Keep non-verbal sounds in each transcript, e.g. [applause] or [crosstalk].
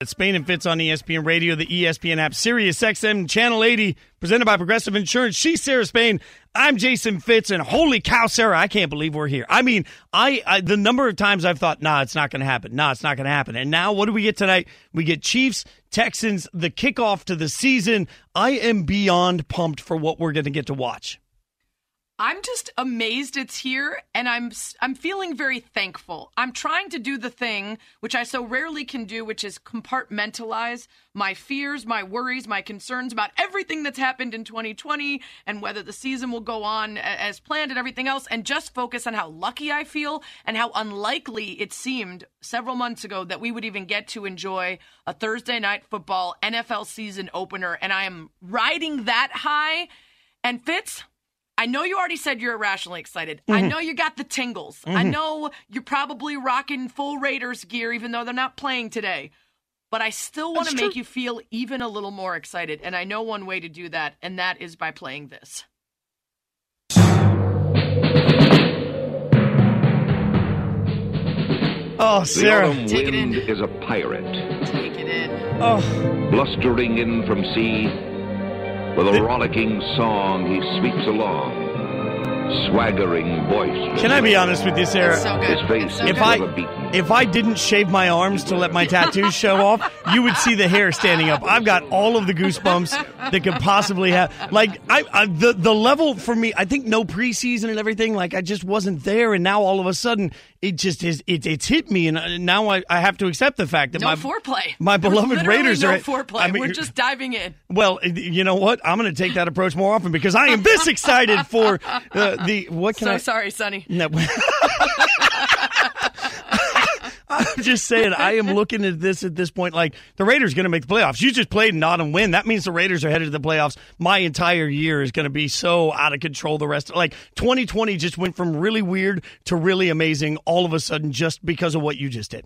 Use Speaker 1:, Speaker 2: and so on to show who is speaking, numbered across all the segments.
Speaker 1: It's Spain and Fitz on ESPN Radio, the ESPN app, Sirius XM, Channel 80, presented by Progressive Insurance. She's Sarah Spain. I'm Jason Fitz, and holy cow, Sarah, I can't believe we're here. I mean, I, I the number of times I've thought, nah, it's not going to happen. Nah, it's not going to happen. And now, what do we get tonight? We get Chiefs, Texans, the kickoff to the season. I am beyond pumped for what we're going to get to watch.
Speaker 2: I'm just amazed it's here and I'm I'm feeling very thankful. I'm trying to do the thing which I so rarely can do which is compartmentalize my fears, my worries, my concerns about everything that's happened in 2020 and whether the season will go on as planned and everything else and just focus on how lucky I feel and how unlikely it seemed several months ago that we would even get to enjoy a Thursday night football NFL season opener and I am riding that high and Fitz I know you already said you're irrationally excited. Mm-hmm. I know you got the tingles. Mm-hmm. I know you're probably rocking full Raiders gear, even though they're not playing today. But I still want to make you feel even a little more excited. And I know one way to do that, and that is by playing this.
Speaker 1: Oh, Sarah.
Speaker 3: The
Speaker 2: Take wind
Speaker 3: is a pirate.
Speaker 2: Take it in.
Speaker 1: Oh.
Speaker 3: Blustering in from sea with a rollicking song, he sweeps along, swaggering voice.
Speaker 1: Can I be honest with you, Sarah?
Speaker 2: So His face
Speaker 1: so if I if I didn't shave my arms to let my tattoos show off, you would see the hair standing up. I've got all of the goosebumps that could possibly have. Like I, I the the level for me, I think no preseason and everything. Like I just wasn't there, and now all of a sudden it just is. It, it's hit me, and now I, I have to accept the fact that
Speaker 2: no
Speaker 1: my
Speaker 2: foreplay,
Speaker 1: my beloved Raiders
Speaker 2: no
Speaker 1: are
Speaker 2: foreplay. I mean, We're just diving in.
Speaker 1: Well, you know what? I'm going to take that approach more often because I am this excited for uh, Uh, the what can
Speaker 2: so
Speaker 1: I?
Speaker 2: sorry, Sonny.
Speaker 1: No. [laughs] I'm just saying, I am looking at this at this point like the Raiders going to make the playoffs. You just played not and win. That means the Raiders are headed to the playoffs. My entire year is going to be so out of control. The rest, like 2020, just went from really weird to really amazing all of a sudden just because of what you just did.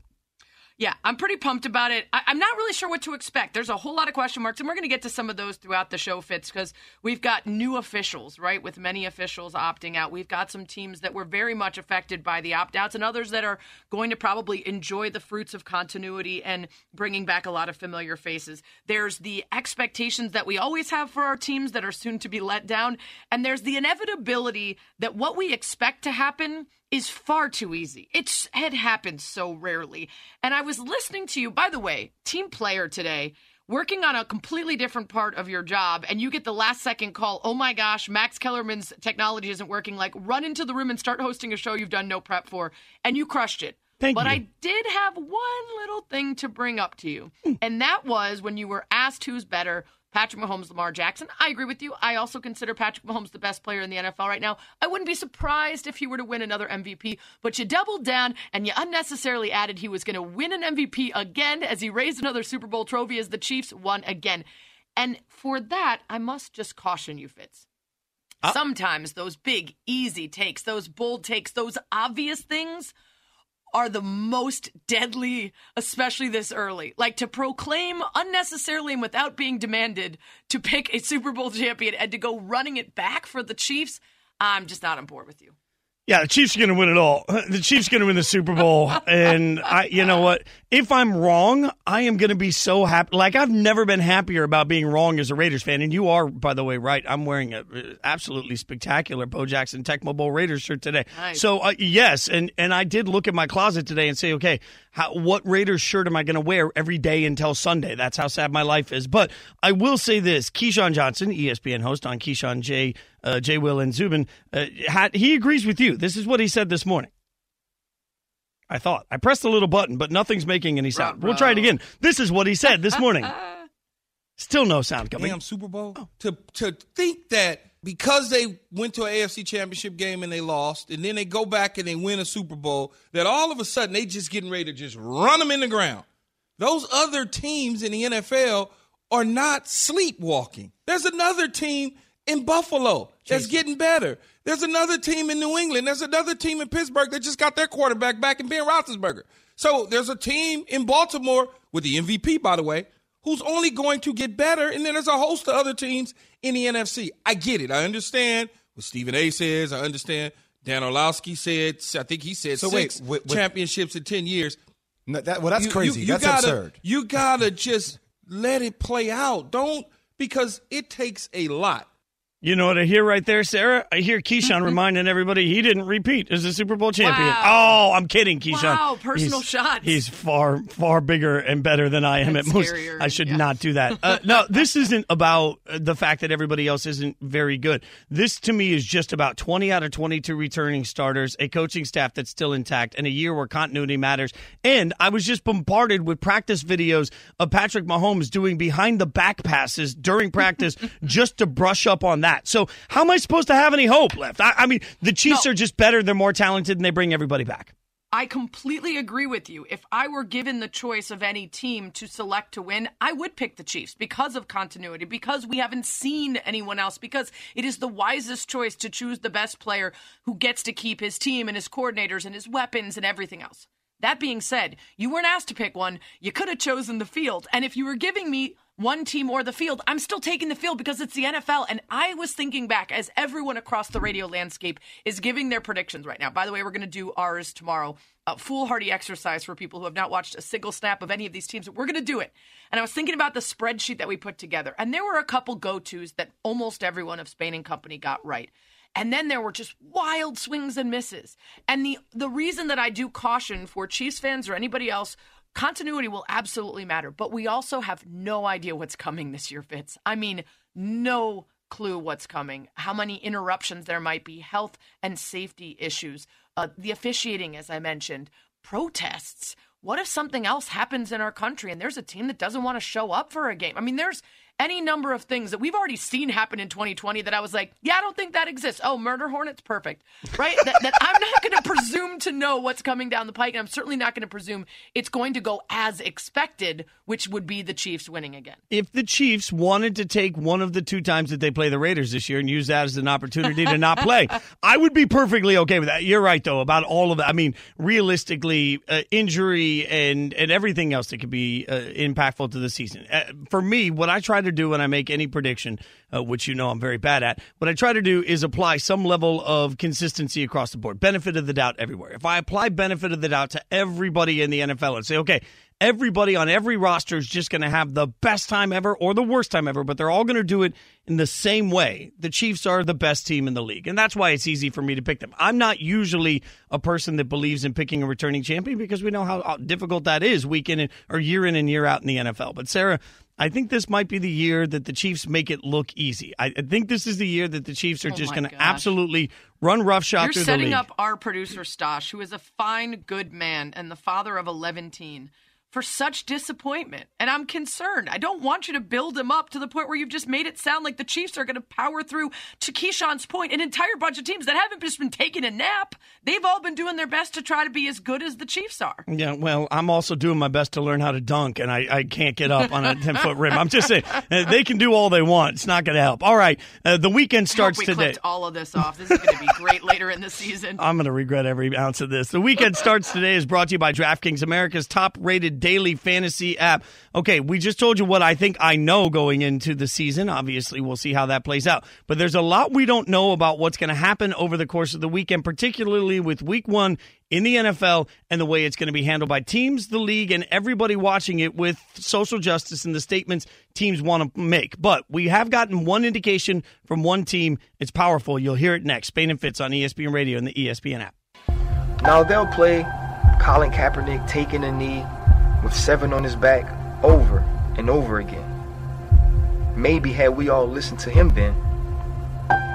Speaker 2: Yeah, I'm pretty pumped about it. I- am not really sure what to expect. There's a whole lot of question marks, and we're going to get to some of those throughout the show, Fitz, because we've got new officials, right? With many officials opting out. We've got some teams that were very much affected by the opt outs, and others that are going to probably enjoy the fruits of continuity and bringing back a lot of familiar faces. There's the expectations that we always have for our teams that are soon to be let down, and there's the inevitability that what we expect to happen is far too easy. It's it happens so rarely. And I was listening to you, by the way, team player today, working on a completely different part of your job, and you get the last second call, oh my gosh, Max Kellerman's technology isn't working. Like run into the room and start hosting a show you've done no prep for, and you crushed it.
Speaker 1: Thank
Speaker 2: but
Speaker 1: you.
Speaker 2: I did have one little thing to bring up to you. Mm. And that was when you were asked who's better, Patrick Mahomes, Lamar Jackson. I agree with you. I also consider Patrick Mahomes the best player in the NFL right now. I wouldn't be surprised if he were to win another MVP, but you doubled down and you unnecessarily added he was going to win an MVP again as he raised another Super Bowl trophy as the Chiefs won again. And for that, I must just caution you, Fitz. Uh- Sometimes those big, easy takes, those bold takes, those obvious things are the most deadly, especially this early. Like to proclaim unnecessarily and without being demanded to pick a Super Bowl champion and to go running it back for the Chiefs, I'm just not on board with you.
Speaker 1: Yeah, the Chiefs are going to win it all. [laughs] The Chiefs are going to win the Super Bowl, and I, you know what? If I'm wrong, I am going to be so happy. Like I've never been happier about being wrong as a Raiders fan, and you are, by the way, right. I'm wearing a absolutely spectacular Bo Jackson Tecmo Bowl Raiders shirt today.
Speaker 2: Nice.
Speaker 1: So uh, yes, and and I did look at my closet today and say, okay, how, what Raiders shirt am I going to wear every day until Sunday? That's how sad my life is. But I will say this: Keyshawn Johnson, ESPN host on Keyshawn J uh, Jay Will and Zubin, uh, had, he agrees with you. This is what he said this morning. I thought I pressed the little button, but nothing's making any sound. We'll try it again. This is what he said this morning. [laughs] Still no sound coming.
Speaker 4: Damn Super Bowl. Oh. To to think that because they went to an AFC Championship game and they lost, and then they go back and they win a Super Bowl, that all of a sudden they just getting ready to just run them in the ground. Those other teams in the NFL are not sleepwalking. There's another team in Buffalo that's getting better. There's another team in New England. There's another team in Pittsburgh that just got their quarterback back in Ben Roethlisberger. So there's a team in Baltimore with the MVP, by the way, who's only going to get better. And then there's a host of other teams in the NFC. I get it. I understand what Stephen A. says. I understand Dan Orlovsky said. I think he said
Speaker 5: so
Speaker 4: six
Speaker 5: wait, wait, wait.
Speaker 4: championships in ten years.
Speaker 5: No, that, well, that's
Speaker 4: You-
Speaker 5: crazy.
Speaker 4: You, you
Speaker 5: that's
Speaker 4: gotta,
Speaker 5: absurd.
Speaker 4: You gotta just let it play out. Don't because it takes a lot.
Speaker 1: You know what I hear right there, Sarah? I hear Keyshawn reminding everybody he didn't repeat as a Super Bowl champion.
Speaker 2: Wow.
Speaker 1: Oh, I'm kidding, Keyshawn.
Speaker 2: Wow, personal
Speaker 1: He's-
Speaker 2: shots.
Speaker 1: He's far, far bigger and better than I am
Speaker 2: And
Speaker 1: at most. I should
Speaker 2: yeah.
Speaker 1: not do that. Uh, [laughs] no, this isn't about uh, the fact that everybody else isn't very good. This, to me, is just about 20 out of 22 returning starters, a coaching staff that's still intact, and a year where continuity matters. And I was just bombarded with practice videos of Patrick Mahomes doing behind the back passes during practice [laughs] just to brush up on that. So, how am I supposed to have any hope left? I, I mean, the Chiefs
Speaker 2: No.
Speaker 1: are just better. They're more talented, and they bring everybody back.
Speaker 2: I completely agree with you. If I were given the choice of any team to select to win, I would pick the Chiefs because of continuity, because we haven't seen anyone else, because it is the wisest choice to choose the best player who gets to keep his team and his coordinators and his weapons and everything else. That being said, you weren't asked to pick one. You could have chosen the field. And if you were giving me one team or the field, I'm still taking the field because it's the NFL. And I was thinking back as everyone across the radio landscape is giving their predictions right now. By the way, we're going to do ours tomorrow. A foolhardy exercise for people who have not watched a single snap of any of these teams. We're going to do it. And I was thinking about the spreadsheet that we put together. And there were a couple go tos that almost everyone of Spain and Company got right. And then there were just wild swings and misses. And the the reason that I do caution for Chiefs fans or anybody else, continuity will absolutely matter. But we also have no idea what's coming this year, Fitz. I mean, no clue what's coming, how many interruptions there might be, health and safety issues, uh, the officiating, as I mentioned, protests. What if something else happens in our country and there's a team that doesn't want to show up for a game? I mean, there's any number of things that we've already seen happen in 2020 that I was like, yeah, I don't think that exists. Oh, murder hornets, perfect, right? that, that I'm not going to presume to know what's coming down the pike, and I'm certainly not going to presume it's going to go as expected, which would be the Chiefs winning again.
Speaker 1: if the Chiefs wanted to take one of the two times that they play the Raiders this year and use that as an opportunity to not play, [laughs] I would be perfectly okay with that. You're right, though, about all of that. I mean, realistically, uh, injury and and everything else that could be uh, impactful to the season. Uh, for me, what I try to do when I make any prediction, uh, which you know I'm very bad at, what I try to do is apply some level of consistency across the board, benefit of the doubt everywhere. If I apply benefit of the doubt to everybody in the NFL and say, okay, everybody on every roster is just going to have the best time ever or the worst time ever, but they're all going to do it in the same way. The Chiefs are the best team in the league, and that's why it's easy for me to pick them. I'm not usually a person that believes in picking a returning champion because we know how, difficult that is week in or year in and year out in the NFL. But Sarah, I think this might be the year that the Chiefs make it look easy. I, I think this is the year that the Chiefs are
Speaker 2: Oh
Speaker 1: just going to absolutely run roughshod
Speaker 2: You're
Speaker 1: through the
Speaker 2: setting up our producer Stosh, who is a fine, good man and the father of 11 teen, for such disappointment. And I'm concerned. I don't want you to build him up to the point where you've just made it sound like the Chiefs are going to power through. To Keyshawn's point, an entire bunch of teams that haven't just been taking a nap. They've all been doing their best to try to be as good as the Chiefs are.
Speaker 1: Yeah, well, I'm also doing my best to learn how to dunk, and I, I can't get up on a [laughs] 10 foot rim. I'm just saying, uh, they can do all they want. It's not going to help. All right, uh, the weekend starts
Speaker 2: we
Speaker 1: today.
Speaker 2: clipped all of this off. This is going to be great later in the season. [laughs]
Speaker 1: I'm going to regret every ounce of this. The weekend starts today is brought to you by DraftKings, America's top rated daily fantasy app. Okay, we just told you what I think I know going into the season. Obviously, we'll see how that plays out. But there's a lot we don't know about what's going to happen over the course of the weekend, particularly with week one in the NFL and the way it's going to be handled by teams, the league, and everybody watching it with social justice and the statements teams want to make. But we have gotten one indication from one team. It's powerful. You'll hear it next. Spain and Fitz on ESPN Radio and the ESPN app.
Speaker 6: Now they'll play Colin Kaepernick taking a knee with seven on his back over and over again. Maybe had we all listened to him then,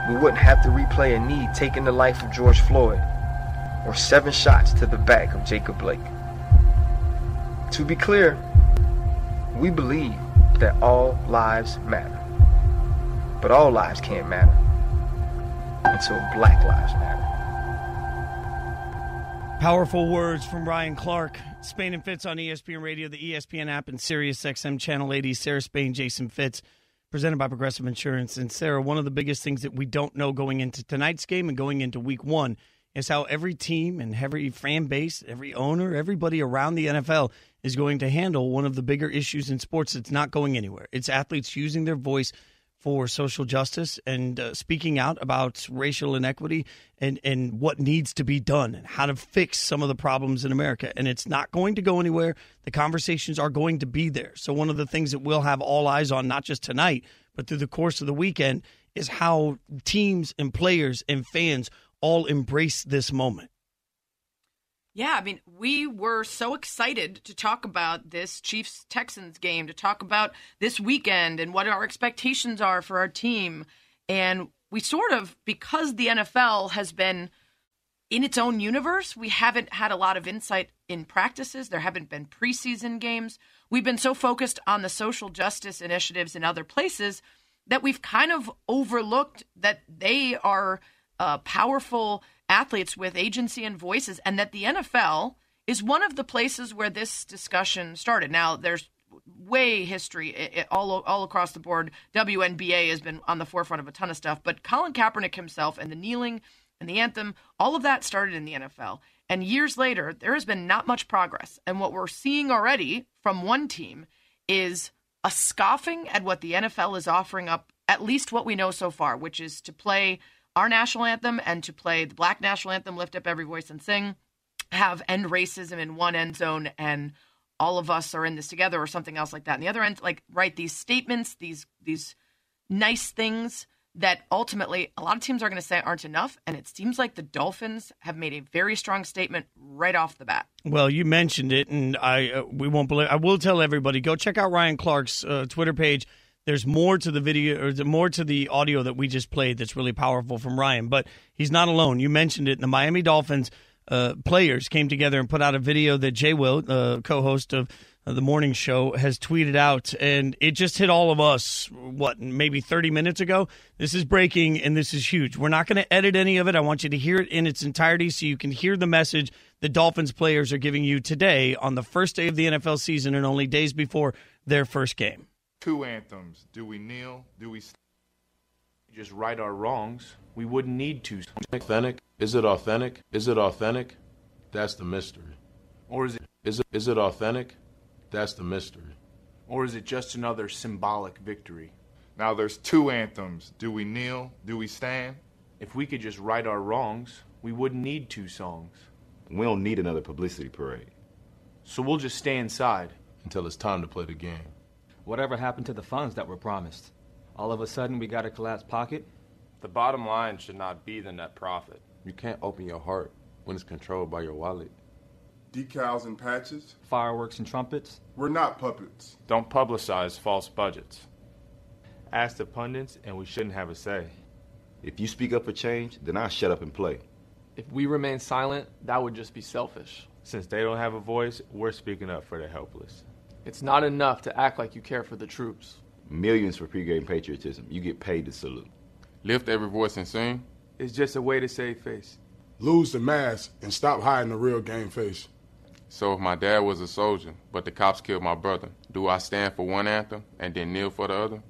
Speaker 6: we wouldn't have to replay a knee taking the life of George Floyd or seven shots to the back of Jacob Blake. To be clear, we believe that all lives matter. But all lives can't matter until black lives matter.
Speaker 1: Powerful words from Ryan Clark. Spain and Fitz on ESPN Radio, the ESPN app, and Sirius XM Channel 80. Sarah Spain, Jason Fitz, presented by Progressive Insurance. And Sarah, one of the biggest things that we don't know going into tonight's game and going into week one is how every team and every fan base, every owner, everybody around the NFL is going to handle one of the bigger issues in sports that's not going anywhere. It's athletes using their voice for social justice and uh, speaking out about racial inequity and, and what needs to be done and how to fix some of the problems in America. And it's not going to go anywhere. The conversations are going to be there. So, one of the things that we'll have all eyes on, not just tonight, but through the course of the weekend, is how teams and players and fans all embrace this moment.
Speaker 2: Yeah, I mean, we were so excited to talk about this Chiefs Texans game, to talk about this weekend and what our expectations are for our team. And we sort of, because the NFL has been in its own universe, we haven't had a lot of insight in practices. There haven't been preseason games. We've been so focused on the social justice initiatives in other places that we've kind of overlooked that they are uh, powerful athletes with agency and voices, and that the NFL is one of the places where this discussion started. Now, there's way history it, all all across the board. WNBA has been on the forefront of a ton of stuff, but Colin Kaepernick himself and the kneeling and the anthem, all of that started in the NFL. And years later, there has been not much progress. And what we're seeing already from one team is a scoffing at what the NFL is offering up, at least what we know so far, which is to play our national anthem and to play the black national anthem, Lift Up Every Voice and Sing, have end racism in one end zone and all of us are in this together or something else like that. And the other end, like write these statements, these these nice things that ultimately a lot of teams are going to say aren't enough. And it seems like the Dolphins have made a very strong statement right off the bat.
Speaker 1: Well, you mentioned it, and I uh, we won't believe. I will tell everybody go check out Ryan Clark's uh, Twitter page there's more to the video or more to the audio that we just played that's really powerful from Ryan. But he's not alone. You mentioned it. The Miami Dolphins uh, players came together and put out a video that Jay Will, uh, co-host of uh, the morning show, has tweeted out, and it just hit all of us. What maybe 30 minutes ago? This is breaking, and this is huge. We're not going to edit any of it. I want you to hear it in its entirety so you can hear the message the Dolphins players are giving you today on the first day of the NFL season and only days before their first game
Speaker 5: two anthems. Do we kneel? Do we stand? just right our wrongs? We wouldn't need to.
Speaker 7: Authentic? Is it authentic? Is it authentic? That's the mystery.
Speaker 5: Or is it
Speaker 7: is it is it authentic? That's the mystery.
Speaker 5: Or is it just another symbolic victory? Now there's two anthems. Do we kneel? Do we stand? If we could just right our wrongs, we wouldn't need two songs.
Speaker 8: We don't need another publicity parade.
Speaker 5: So we'll just stay inside
Speaker 7: until it's time to play the game.
Speaker 9: Whatever happened to the funds that were promised? All of a sudden, we got a collapsed pocket?
Speaker 10: The bottom line should not be the net profit.
Speaker 7: You can't open your heart when it's controlled by your wallet.
Speaker 11: Decals and patches?
Speaker 9: Fireworks and trumpets?
Speaker 11: We're not puppets.
Speaker 10: Don't publicize false budgets. Ask the pundits, and we shouldn't have a say.
Speaker 8: If you speak up for change, then I'll shut up and play.
Speaker 12: If we remain silent, that would just be selfish.
Speaker 10: Since they don't have a voice, we're speaking up for the helpless.
Speaker 12: It's not enough to act like you care for the troops.
Speaker 8: Millions for pregame patriotism. You get paid to salute.
Speaker 13: Lift every voice and sing.
Speaker 5: It's just a way to save face.
Speaker 11: Lose the mask and stop hiding the real game face.
Speaker 13: So if my dad was a soldier, but the cops killed my brother, do I stand for one anthem and then kneel for the other?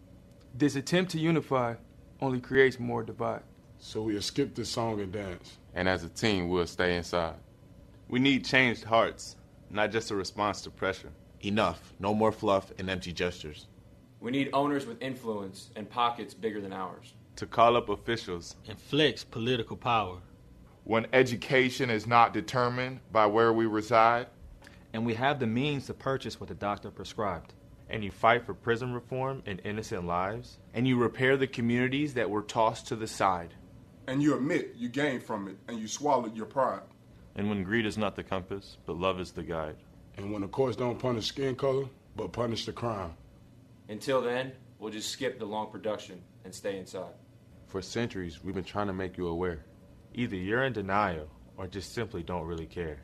Speaker 5: This attempt to unify only creates more divide.
Speaker 11: So we'll skip this song and dance.
Speaker 13: And as a team, we'll stay inside.
Speaker 14: We need changed hearts, not just a response to pressure.
Speaker 15: Enough. No more fluff and empty gestures.
Speaker 16: We need owners with influence and pockets bigger than ours.
Speaker 5: To call up officials.
Speaker 17: And flex political power.
Speaker 5: When education is not determined by where we reside.
Speaker 9: And we have the means to purchase what the doctor prescribed.
Speaker 10: And you fight for prison reform and innocent lives.
Speaker 5: And you repair the communities that were tossed to the side.
Speaker 11: And you admit you gained from it and you swallowed your pride.
Speaker 10: And when greed is not the compass, but love is the guide.
Speaker 11: And when the courts don't punish skin color, but punish the crime.
Speaker 16: Until then, we'll just skip the long production and stay inside.
Speaker 7: For centuries, we've been trying to make you aware.
Speaker 10: Either you're in denial or just simply don't really care.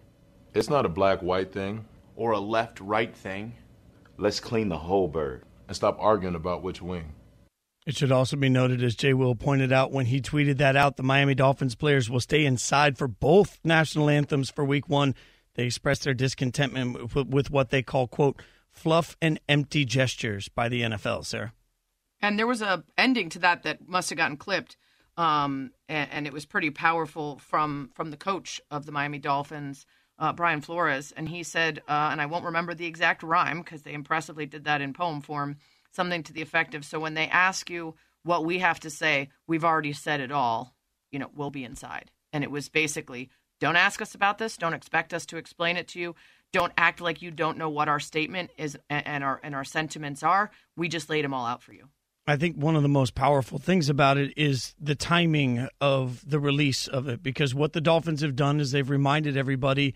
Speaker 7: It's not a black white thing
Speaker 5: or a left right thing.
Speaker 8: Let's clean the whole bird
Speaker 7: and stop arguing about which wing.
Speaker 1: It should also be noted, as Jay Will pointed out when he tweeted that out, the Miami Dolphins players will stay inside for both national anthems for week one they expressed their discontentment with, with what they call, quote, fluff and empty gestures by the NFL, Sarah.
Speaker 2: And there was a ending to that that must have gotten clipped. Um, and, and, it was pretty powerful from from the coach of the Miami Dolphins, uh, Brian Flores, and he said, uh, and I won't remember the exact rhyme because they impressively did that in poem form, something to the effect of, "So when they ask you what we have to say, we've already said it all, you know, we'll be inside. And it was basically don't ask us about this, don't expect us to explain it to you. Don't act like you don't know what our statement is and our and our sentiments are. We just laid them all out for you.
Speaker 1: I think one of the most powerful things about it is the timing of the release of it because what the Dolphins have done is they've reminded everybody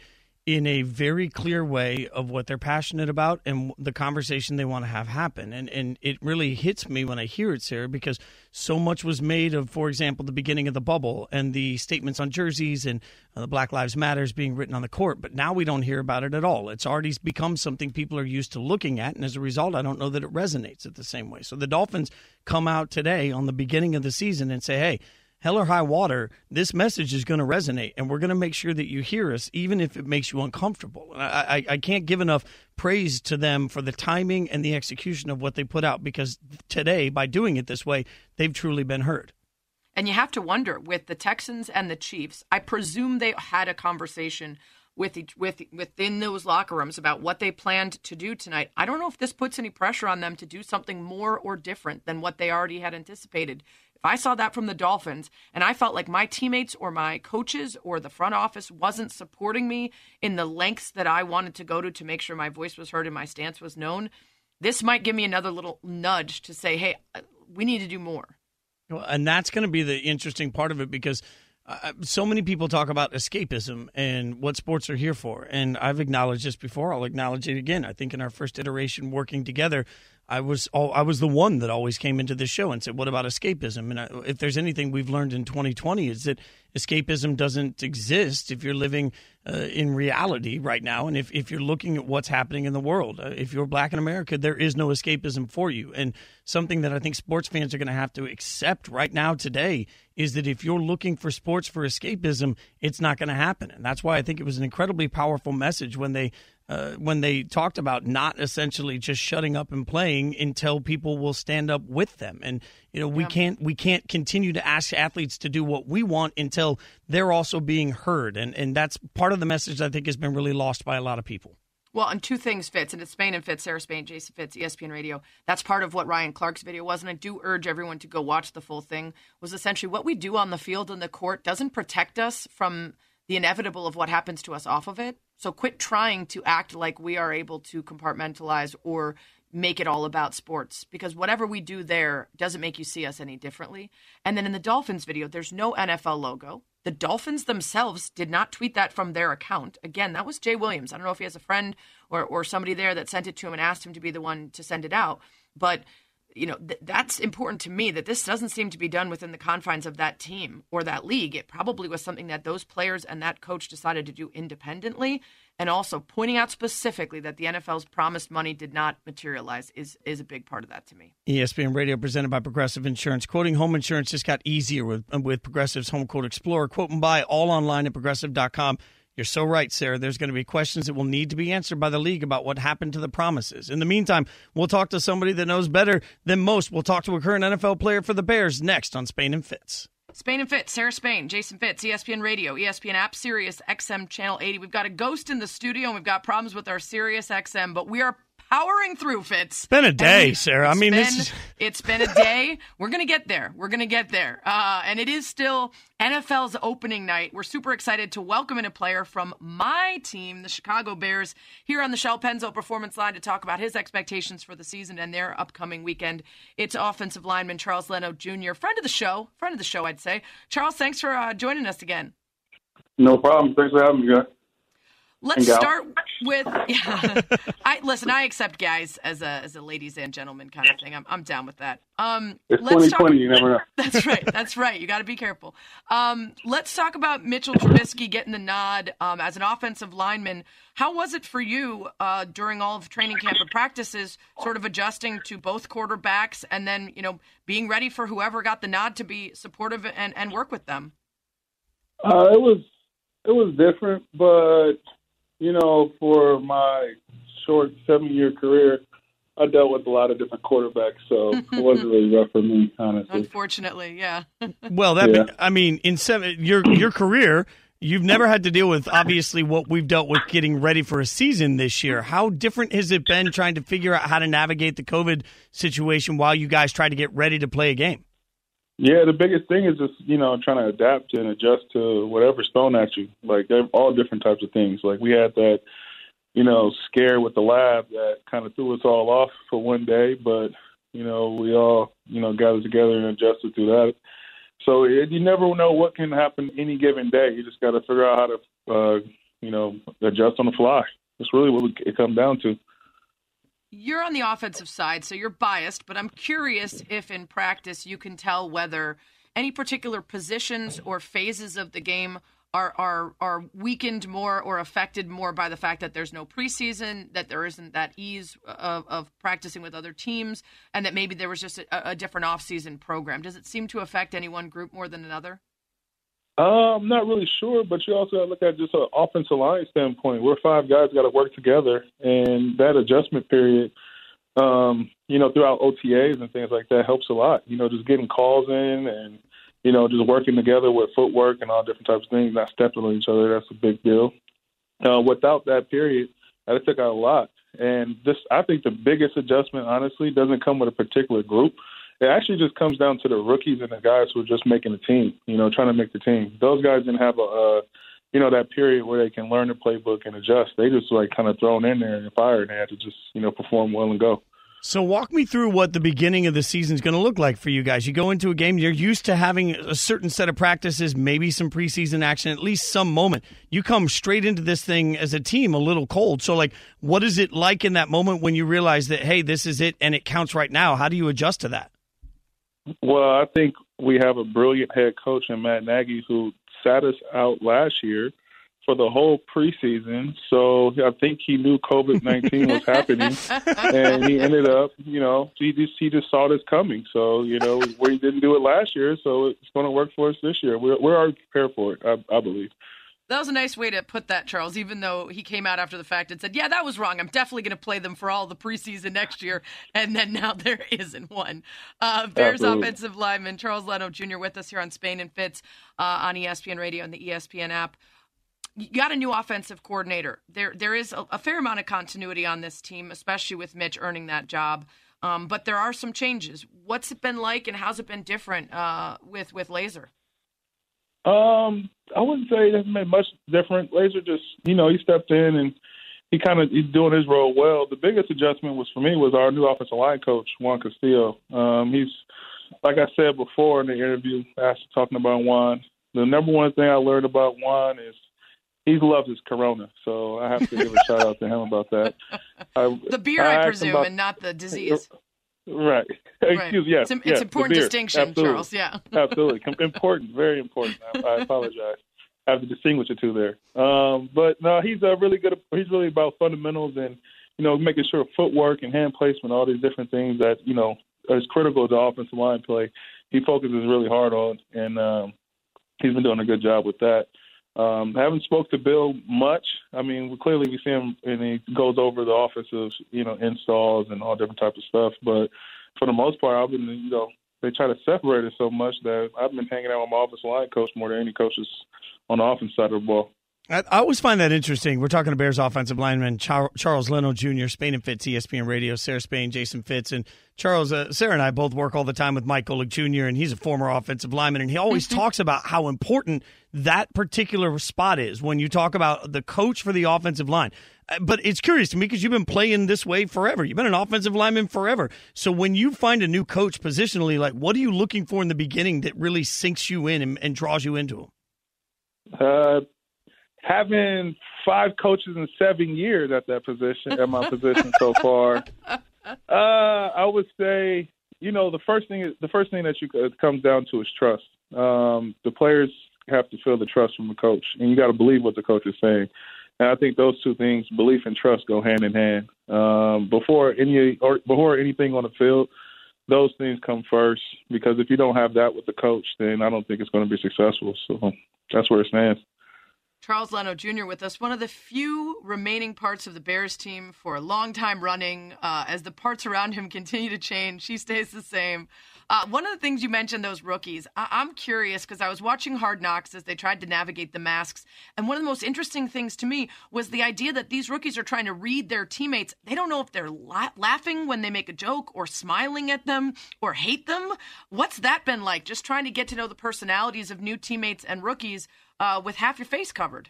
Speaker 1: in a very clear way of what they're passionate about and the conversation they want to have happen. And and it really hits me when I hear it, Sarah, because so much was made of, for example, the beginning of the bubble and the statements on jerseys and uh, the Black Lives Matters being written on the court. But now we don't hear about it at all. It's already become something people are used to looking at, and as a result, I don't know that it resonates at the same way. So the Dolphins come out today on the beginning of the season and say, "Hey." Hell or high water, this message is going to resonate, and we're going to make sure that you hear us, even if it makes you uncomfortable. And I, I, I, can't give enough praise to them for the timing and the execution of what they put out because today, by doing it this way, they've truly been heard.
Speaker 2: And you have to wonder with the Texans and the Chiefs, I presume they had a conversation with each, with within those locker rooms about what they planned to do tonight. I don't know if this puts any pressure on them to do something more or different than what they already had anticipated. If I saw that from the Dolphins and I felt like my teammates or my coaches or the front office wasn't supporting me in the lengths that I wanted to go to to make sure my voice was heard and my stance was known, this might give me another little nudge to say, "Hey, uh, we need to do more."
Speaker 1: Well, and that's going to be the interesting part of it because uh, so many people talk about escapism and what sports are here for. And I've acknowledged this before. I'll acknowledge it again. I think in our first iteration working together, I was all, I was the one that always came into this show and said, "What about escapism?" And I, if there's anything we've learned in 2020 is that escapism doesn't exist if you're living uh, in reality right now, and if, if you're looking at what's happening in the world. Uh, if you're black in America, there is no escapism for you. And something that I think sports fans are going to have to accept right now today is that if you're looking for sports for escapism, it's not going to happen. And that's why I think it was an incredibly powerful message when they uh, when they talked about not essentially just shutting up and playing until people will stand up with them. And you know, we yeah. can't we can't continue to ask athletes to do what we want until they're also being heard. And and that's part of the message I think has been really lost by a lot of people.
Speaker 2: Well, and two things Fitz, and it's Spain and Fitz, Sarah Spain, Jason Fitz, ESPN Radio. That's part of what Ryan Clark's video was, and I do urge everyone to go watch the full thing. Was essentially what we do on the field and the court doesn't protect us from the inevitable of what happens to us off of it. So quit trying to act like we are able to compartmentalize or make it all about sports because whatever we do there doesn't make you see us any differently. And then in the Dolphins video, there's no NFL logo. The Dolphins themselves did not tweet that from their account. Again, that was Jay Williams. I don't know if he has a friend or, or somebody there that sent it to him and asked him to be the one to send it out. But you know th- that's important to me that this doesn't seem to be done within the confines of that team or that league it probably was something that those players and that coach decided to do independently and also pointing out specifically that the NFL's promised money did not materialize is is a big part of that to me.
Speaker 1: ESPN Radio presented by Progressive Insurance. Quoting home insurance just got easier with with Progressive's Home Quote Explorer. Quote and buy all online at progressive.com. You're so right, Sarah. There's going to be questions that will need to be answered by the league about what happened to the promises. In the meantime, we'll talk to somebody that knows better than most. We'll talk to a current NFL player for the Bears next on Spain and Fitz.
Speaker 2: Spain and Fitz, Sarah Spain, Jason Fitz, ESPN Radio, ESPN app, Sirius XM Channel 80. We've got a ghost in the studio and we've got problems with our Sirius XM, but we are powering through, Fitz.
Speaker 1: It's been a day, Sarah. I mean,
Speaker 2: been,
Speaker 1: this is... [laughs]
Speaker 2: it's been a day. We're gonna get there. We're gonna get there. Uh, and it is still NFL's opening night. We're super excited to welcome in a player from my team, the Chicago Bears, here on the Shell Pennzoil Performance Line to talk about his expectations for the season and their upcoming weekend. It's offensive lineman Charles Leno Jr., friend of the show, friend of the show, I'd say. Charles, thanks for uh, joining us again.
Speaker 18: No problem. Thanks for having me, guys.
Speaker 2: Let's start with yeah. [laughs] I listen. I accept guys as a as a ladies and gentlemen kind of thing. I'm I'm down with that. Um,
Speaker 18: it's 2020. you never know. [laughs]
Speaker 2: That's right. That's right. You got to be careful. Um, let's talk about Mitchell Trubisky getting the nod um, as an offensive lineman. How was it for you uh, during all of training camp and practices, sort of adjusting to both quarterbacks, and then you know being ready for whoever got the nod to be supportive and and work with them?
Speaker 18: Uh, it was it was different, but you know, for my short seven year career, I dealt with a lot of different quarterbacks, so it [laughs] wasn't really rough for me, honestly.
Speaker 2: Unfortunately, yeah. [laughs]
Speaker 1: well, that yeah. I mean, in seven your your career, you've never had to deal with obviously what we've dealt with getting ready for a season this year. How different has it been trying to figure out how to navigate the COVID situation while you guys try to get ready to play a game?
Speaker 18: Yeah, the biggest thing is just you know trying to adapt and adjust to whatever's thrown at you. Like all different types of things. Like we had that, you know, scare with the lab that kind of threw us all off for one day, but you know we all you know gathered together and adjusted through that. So it, you never know what can happen any given day. You just got to figure out how to, uh, you know, adjust on the fly. That's really what it comes down to.
Speaker 2: You're on the offensive side, so you're biased, but I'm curious if in practice you can tell whether any particular positions or phases of the game are are are weakened more or affected more by the fact that there's no preseason, that there isn't that ease of, of practicing with other teams, and that maybe there was just a, a different offseason program. Does it seem to affect any one group more than another?
Speaker 18: Uh, I'm not really sure, but you also look at just an offensive line standpoint. We're five guys got to work together, and that adjustment period, um, you know, throughout OTAs and things like that helps a lot. You know, just getting calls in and you know just working together with footwork and all different types of things, not stepping on each other. That's a big deal. Uh, without that period, that took out a lot. And this, I think, the biggest adjustment, honestly, doesn't come with a particular group it actually just comes down to the rookies and the guys who are just making the team, you know, trying to make the team. Those guys didn't have a, you know, that period where they can learn the playbook and adjust. They just like kind of thrown in there and fired and they had to just, you know, perform well and go.
Speaker 1: So walk me through what the beginning of the season is going to look like for you guys. You go into a game, you're used to having a certain set of practices, maybe some preseason action, at least some moment. You come straight into this thing as a team a little cold. So like what is it like in that moment when you realize that hey, this is it and it counts right now? How do you adjust to that?
Speaker 18: Well, I think we have a brilliant head coach in Matt Nagy who sat us out last year for the whole preseason. So I think he knew COVID nineteen was happening, [laughs] and he ended up, you know, he just he just saw this coming. So you know, we didn't do it last year, so it's going to work for us this year. We're we're already prepared for it, I, I believe.
Speaker 2: That was a nice way to put that, Charles, even though he came out after the fact and said, Yeah, that was wrong. I'm definitely going to play them for all the preseason next year. [laughs] And then now there isn't one. Uh, Bears Absolutely. offensive lineman Charles Leno Jr. with us here on Spain and Fitz uh, on ESPN Radio and the ESPN app. You got a new offensive coordinator. There, there is a, a fair amount of continuity on this team, especially with Mitch earning that job. Um, but there are some changes. What's it been like, and how's it been different uh, with with Lazor?
Speaker 18: Um, I wouldn't say it hasn't made much different. Lazor just, you know, he stepped in and he kind of he's doing his role well. The biggest adjustment was for me was our new offensive line coach Juan Castillo. Um, he's like I said before in the interview, after talking about Juan. The number one thing I learned about Juan is he loves his Corona, so I have to give a shout out to him about that. [laughs]
Speaker 2: I, the beer, I, I presume, about, and not the disease. [laughs]
Speaker 18: Right. [laughs]
Speaker 2: right.
Speaker 18: Excuse yes.
Speaker 2: It's,
Speaker 18: an
Speaker 2: yes, important distinction,
Speaker 18: Absolutely.
Speaker 2: Charles. Yeah. [laughs]
Speaker 18: Absolutely. Important. Very important. I, I apologize. I have to distinguish the two there. Um, but no, he's a really good. He's really about fundamentals and you know making sure footwork and hand placement, all these different things that you know is critical to offensive line play. He focuses really hard on, and um, he's been doing a good job with that. Um, I haven't spoke to Bill much. I mean, we, clearly we see him and he goes over the offensive, you know, installs and all different types of stuff. But for the most part, I've been, you know, they try to separate it so much that I've been hanging out with my office line coach more than any coaches on the offense side of the ball.
Speaker 1: I, always find that interesting. We're talking to Bears offensive lineman Char- Charles Leno Jr., Spain and Fitz, ESPN Radio, Sarah Spain, Jason Fitz, and Charles. Uh, Sarah and I both work all the time with Mike Golic Jr., and he's a former offensive lineman, and he always mm-hmm. talks about how important that particular spot is when you talk about the coach for the offensive line. Uh, but it's curious to me because you've been playing this way forever. You've been an offensive lineman forever. So when you find a new coach positionally, like what are you looking for in the beginning that really sinks you in and, and draws you into him?
Speaker 18: Uh, having five coaches in seven years at that position, at my position so far, [laughs] uh, I would say, you know, the first thing is the first thing that you it comes down to is trust. Um, the players have to feel the trust from the coach, and you got to believe what the coach is saying. And I think those two things, belief and trust, go hand in hand. Um, before any or before anything on the field, those things come first. Because if you don't have that with the coach, then I don't think it's going to be successful. So that's where it stands.
Speaker 2: Charles Leno Jr. with us, one of the few remaining parts of the Bears team for a long time running. Uh, as the parts around him continue to change, he stays the same. Uh, one of the things you mentioned, those rookies, I- I'm curious because I was watching Hard Knocks as they tried to navigate the masks. And one of the most interesting things to me was the idea that these rookies are trying to read their teammates. They don't know if they're la- laughing when they make a joke or smiling at them or hate them. What's that been like? Just trying to get to know the personalities of new teammates and rookies uh, with half your face covered.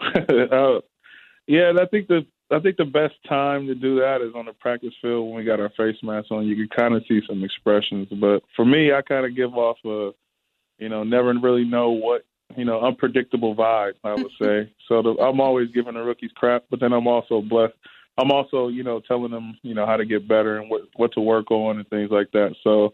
Speaker 18: uh, [laughs] yeah, and I think the I think the best time to do that is on the practice field when we got our face masks on. You can kind of see some expressions, but for me, I kind of give off a, you know, never really know what, you know, unpredictable vibe. I would say [laughs] so. The, I'm always giving the rookies crap, but then I'm also blessed. I'm also, you know, telling them, you know, how to get better and what what to work on and things like that. So,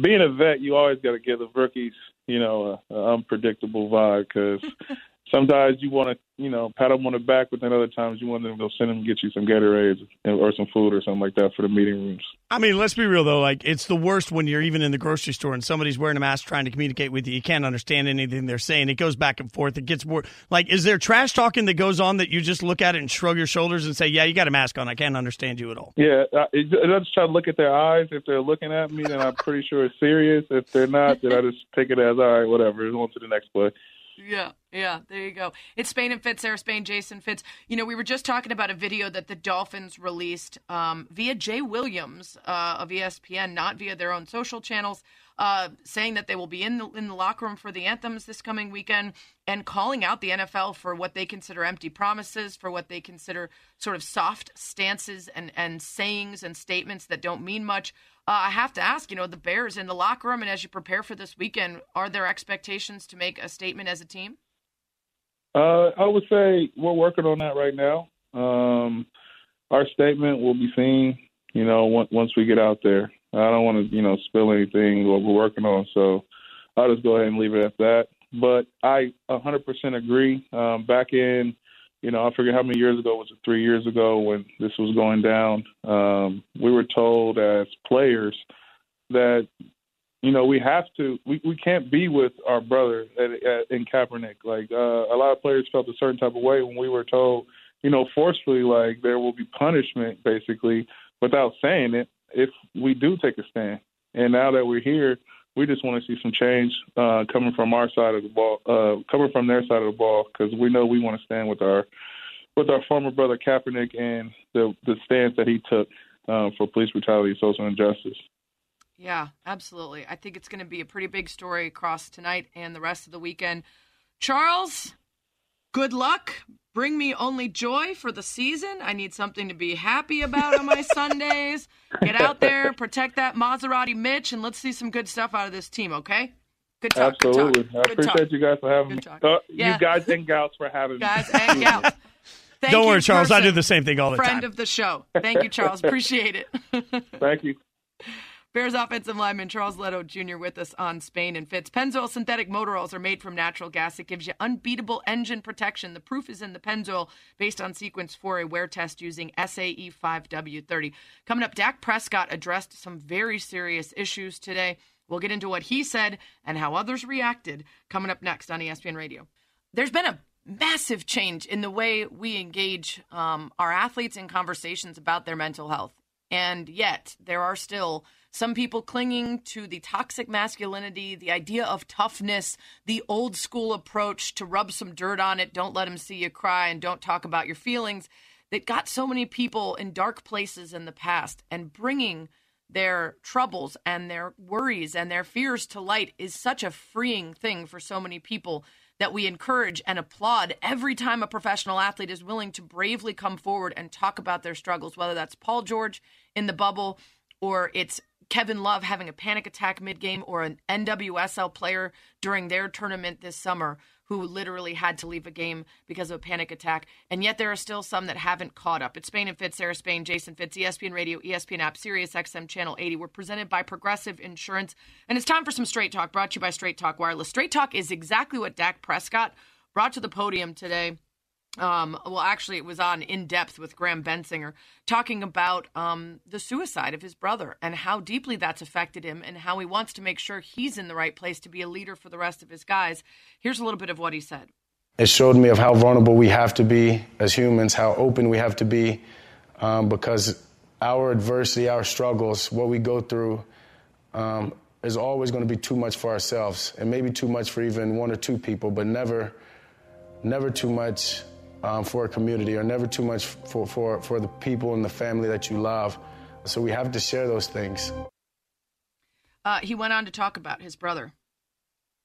Speaker 18: being a vet, you always got to give the rookies, you know, a, a unpredictable vibe because [laughs] sometimes you want to, you know, pat them on the back, but then other times you want them to go send them and get you some Gatorades or some food or something like that for the meeting rooms.
Speaker 1: I mean, let's be real though. Like, it's the worst when you're even in the grocery store and somebody's wearing a mask trying to communicate with you. You can't understand anything they're saying. It goes back and forth. It gets more like, is there trash talking that goes on that you just look at it and shrug your shoulders and say, "Yeah, you got a mask on. I can't understand you at all."
Speaker 18: Yeah, I, it, I just try to look at their eyes. If they're looking at me, then I'm pretty sure it's serious. If they're not, then I just take it as all right, whatever. On to the next play.
Speaker 2: Yeah, yeah, there you go. It's Spain and Fitz, Sarah Spain, Jason Fitz. You know, we were just talking about a video that the Dolphins released um, via Jay Williams uh, of ESPN, not via their own social channels, uh, saying that they will be in the in the locker room for the anthems this coming weekend, and calling out the NFL for what they consider empty promises, for what they consider sort of soft stances and and sayings and statements that don't mean much. Uh, I have to ask, you know, the Bears in the locker room, and as you prepare for this weekend, are there expectations to make a statement as a team?
Speaker 18: Uh, I would say we're working on that right now. Um, our statement will be seen, you know, once, we get out there. I don't want to, you know, spill anything what we're working on, so I'll just go ahead and leave it at that. But I 100% agree. Um, back in, you know, I forget how many years ago was it? Three years ago when this was going down. Um, we were told as players that you know, we have to. We, we can't be with our brother at, at, in Kaepernick. Like uh, a lot of players felt a certain type of way when we were told, you know, forcefully, like there will be punishment, basically, without saying it, if we do take a stand. And now that we're here, we just want to see some change uh, coming from our side of the ball, uh, coming from their side of the ball, because we know we want to stand with our with our former brother Kaepernick and the the stance that he took uh, for police brutality, social injustice.
Speaker 2: Yeah, absolutely. I think it's going to be a pretty big story across tonight and the rest of the weekend. Charles, good luck. Bring me only joy for the season. I need something to be happy about on my [laughs] Sundays. Get out there, protect that Maserati Mitch, and let's see some good stuff out of this team, okay? Good talk.
Speaker 18: Absolutely.
Speaker 2: Good talk.
Speaker 18: I
Speaker 2: Good
Speaker 18: appreciate
Speaker 2: talk.
Speaker 18: you guys for having
Speaker 2: Good
Speaker 18: me.
Speaker 2: talk.
Speaker 18: Uh,
Speaker 2: Yeah.
Speaker 18: You guys and gals for having
Speaker 2: Guys
Speaker 18: me.
Speaker 2: and gals. [laughs] Thank
Speaker 1: Don't
Speaker 2: you,
Speaker 1: worry, Charles. I do the same thing all the
Speaker 2: Friend
Speaker 1: time.
Speaker 2: Friend of the show. Thank you, Charles. [laughs] Appreciate it.
Speaker 18: Thank you.
Speaker 2: Bears offensive lineman Charles Leno Jr. with us on Spain and Fitz. Pennzoil synthetic motor oils are made from natural gas. It gives you unbeatable engine protection. The proof is in the Pennzoil based on sequence for a wear test using SAE 5W30. Coming up, Dak Prescott addressed some very serious issues today. We'll get into what he said and how others reacted coming up next on ESPN Radio. There's been a massive change in the way we engage um, our athletes in conversations about their mental health. And yet, there are still some people clinging to the toxic masculinity, the idea of toughness, the old school approach to rub some dirt on it, don't let them see you cry, and don't talk about your feelings that got so many people in dark places in the past. And bringing their troubles and their worries and their fears to light is such a freeing thing for so many people that we encourage and applaud every time a professional athlete is willing to bravely come forward and talk about their struggles, whether that's Paul George in the bubble or it's Kevin Love having a panic attack mid game or an NWSL player during their tournament this summer who literally had to leave a game because of a panic attack. And yet there are still some that haven't caught up. It's Spain and Fitz, Sarah Spain, Jason Fitz, ESPN Radio, ESPN app, Sirius XM Channel 80. We're presented by Progressive Insurance. And it's time for some Straight Talk, brought to you by Straight Talk Wireless. Straight Talk is exactly what Dak Prescott brought to the podium today um, well, actually, it was on In Depth with Graham Bensinger, talking about um, the suicide of his brother and how deeply that's affected him and how he wants to make sure he's in the right place to be a leader for the rest of his guys. Here's a little bit of what he said.
Speaker 19: It showed me of how vulnerable we have to be as humans, how open we have to be, um, because our adversity, our struggles, what we go through, um, is always going to be too much for ourselves, and maybe too much for even one or two people, but never, never too much um, for a community, or never too much for, for, for the people and the family that you love. So we have to share those things.
Speaker 2: Uh, he went on to talk about his brother.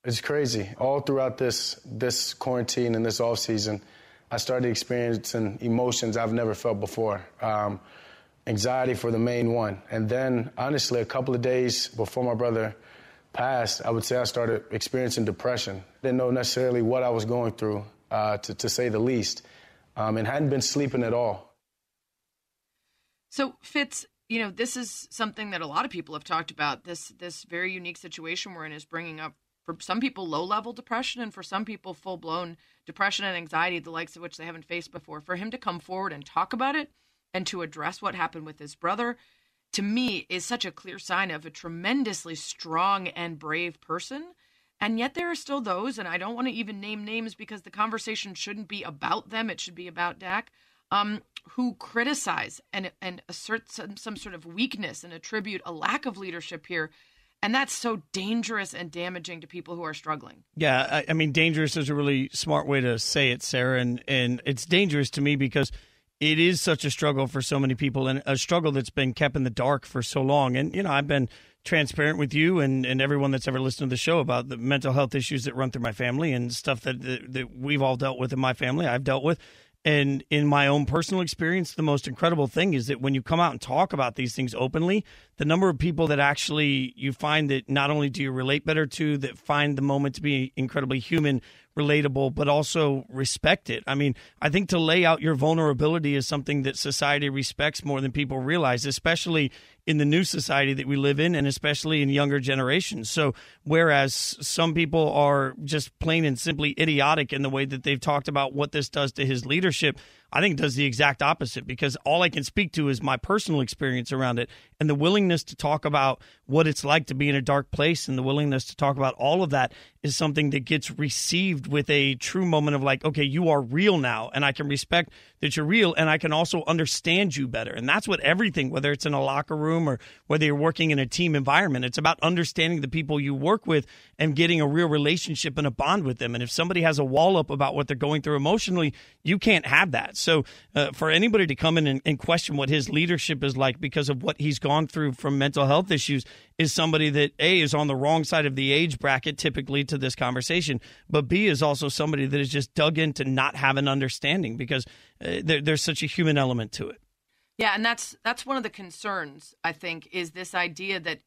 Speaker 19: It's crazy. All throughout this this quarantine and this off season, I started experiencing emotions I've never felt before. Um, anxiety for the main one, and then honestly, a couple of days before my brother passed, I would say I started experiencing depression. Didn't know necessarily what I was going through, uh, to, to say the least, um, and hadn't been sleeping at all.
Speaker 2: So Fitz, you know, this is something that a lot of people have talked about. This this very unique situation we're in is bringing up for some people low level depression and for some people full blown depression and anxiety, the likes of which they haven't faced before. For him to come forward and talk about it and to address what happened with his brother, to me, is such a clear sign of a tremendously strong and brave person. And yet there are still those, and I don't want to even name names because the conversation shouldn't be about them. It should be about Dak, um, who criticize and and assert some, some sort of weakness and attribute a lack of leadership here. And that's so dangerous and damaging to people who are struggling.
Speaker 1: Yeah, I, I mean, dangerous is a really smart way to say it, Sarah. And, and it's dangerous to me because it is such a struggle for so many people and a struggle that's been kept in the dark for so long. And, you know, I've been transparent with you and, and everyone that's ever listened to the show about the mental health issues that run through my family and stuff that, that, that we've all dealt with in my family, I've dealt with. And in my own personal experience, the most incredible thing is that when you come out and talk about these things openly, the number of people that actually you find that not only do you relate better to, that find the moment to be incredibly human, relatable, but also respect it. I mean, I think to lay out your vulnerability is something that society respects more than people realize, especially in the new society that we live in and especially in younger generations. So, whereas some people are just plain and simply idiotic in the way that they've talked about what this does to his leadership, I think it does the exact opposite because all I can speak to is my personal experience around it and the willingness to talk about what it's like to be in a dark place and the willingness to talk about all of that is something that gets received with a true moment of like, okay, you are real now and I can respect that you're real and I can also understand you better. And that's what everything, whether it's in a locker room or whether you're working in a team environment, it's about understanding the people you work with and getting a real relationship and a bond with them. And if somebody has a wall up about what they're going through emotionally, you can't have that. So uh, for anybody to come in and, and question what his leadership is like because of what he's gone through from mental health issues is somebody that A is on the wrong side of the age bracket typically to this conversation, but B is also somebody that is just dug in to not have an understanding because uh, there, there's such a human element to it.
Speaker 2: Yeah, and that's that's one of the concerns I think is this idea that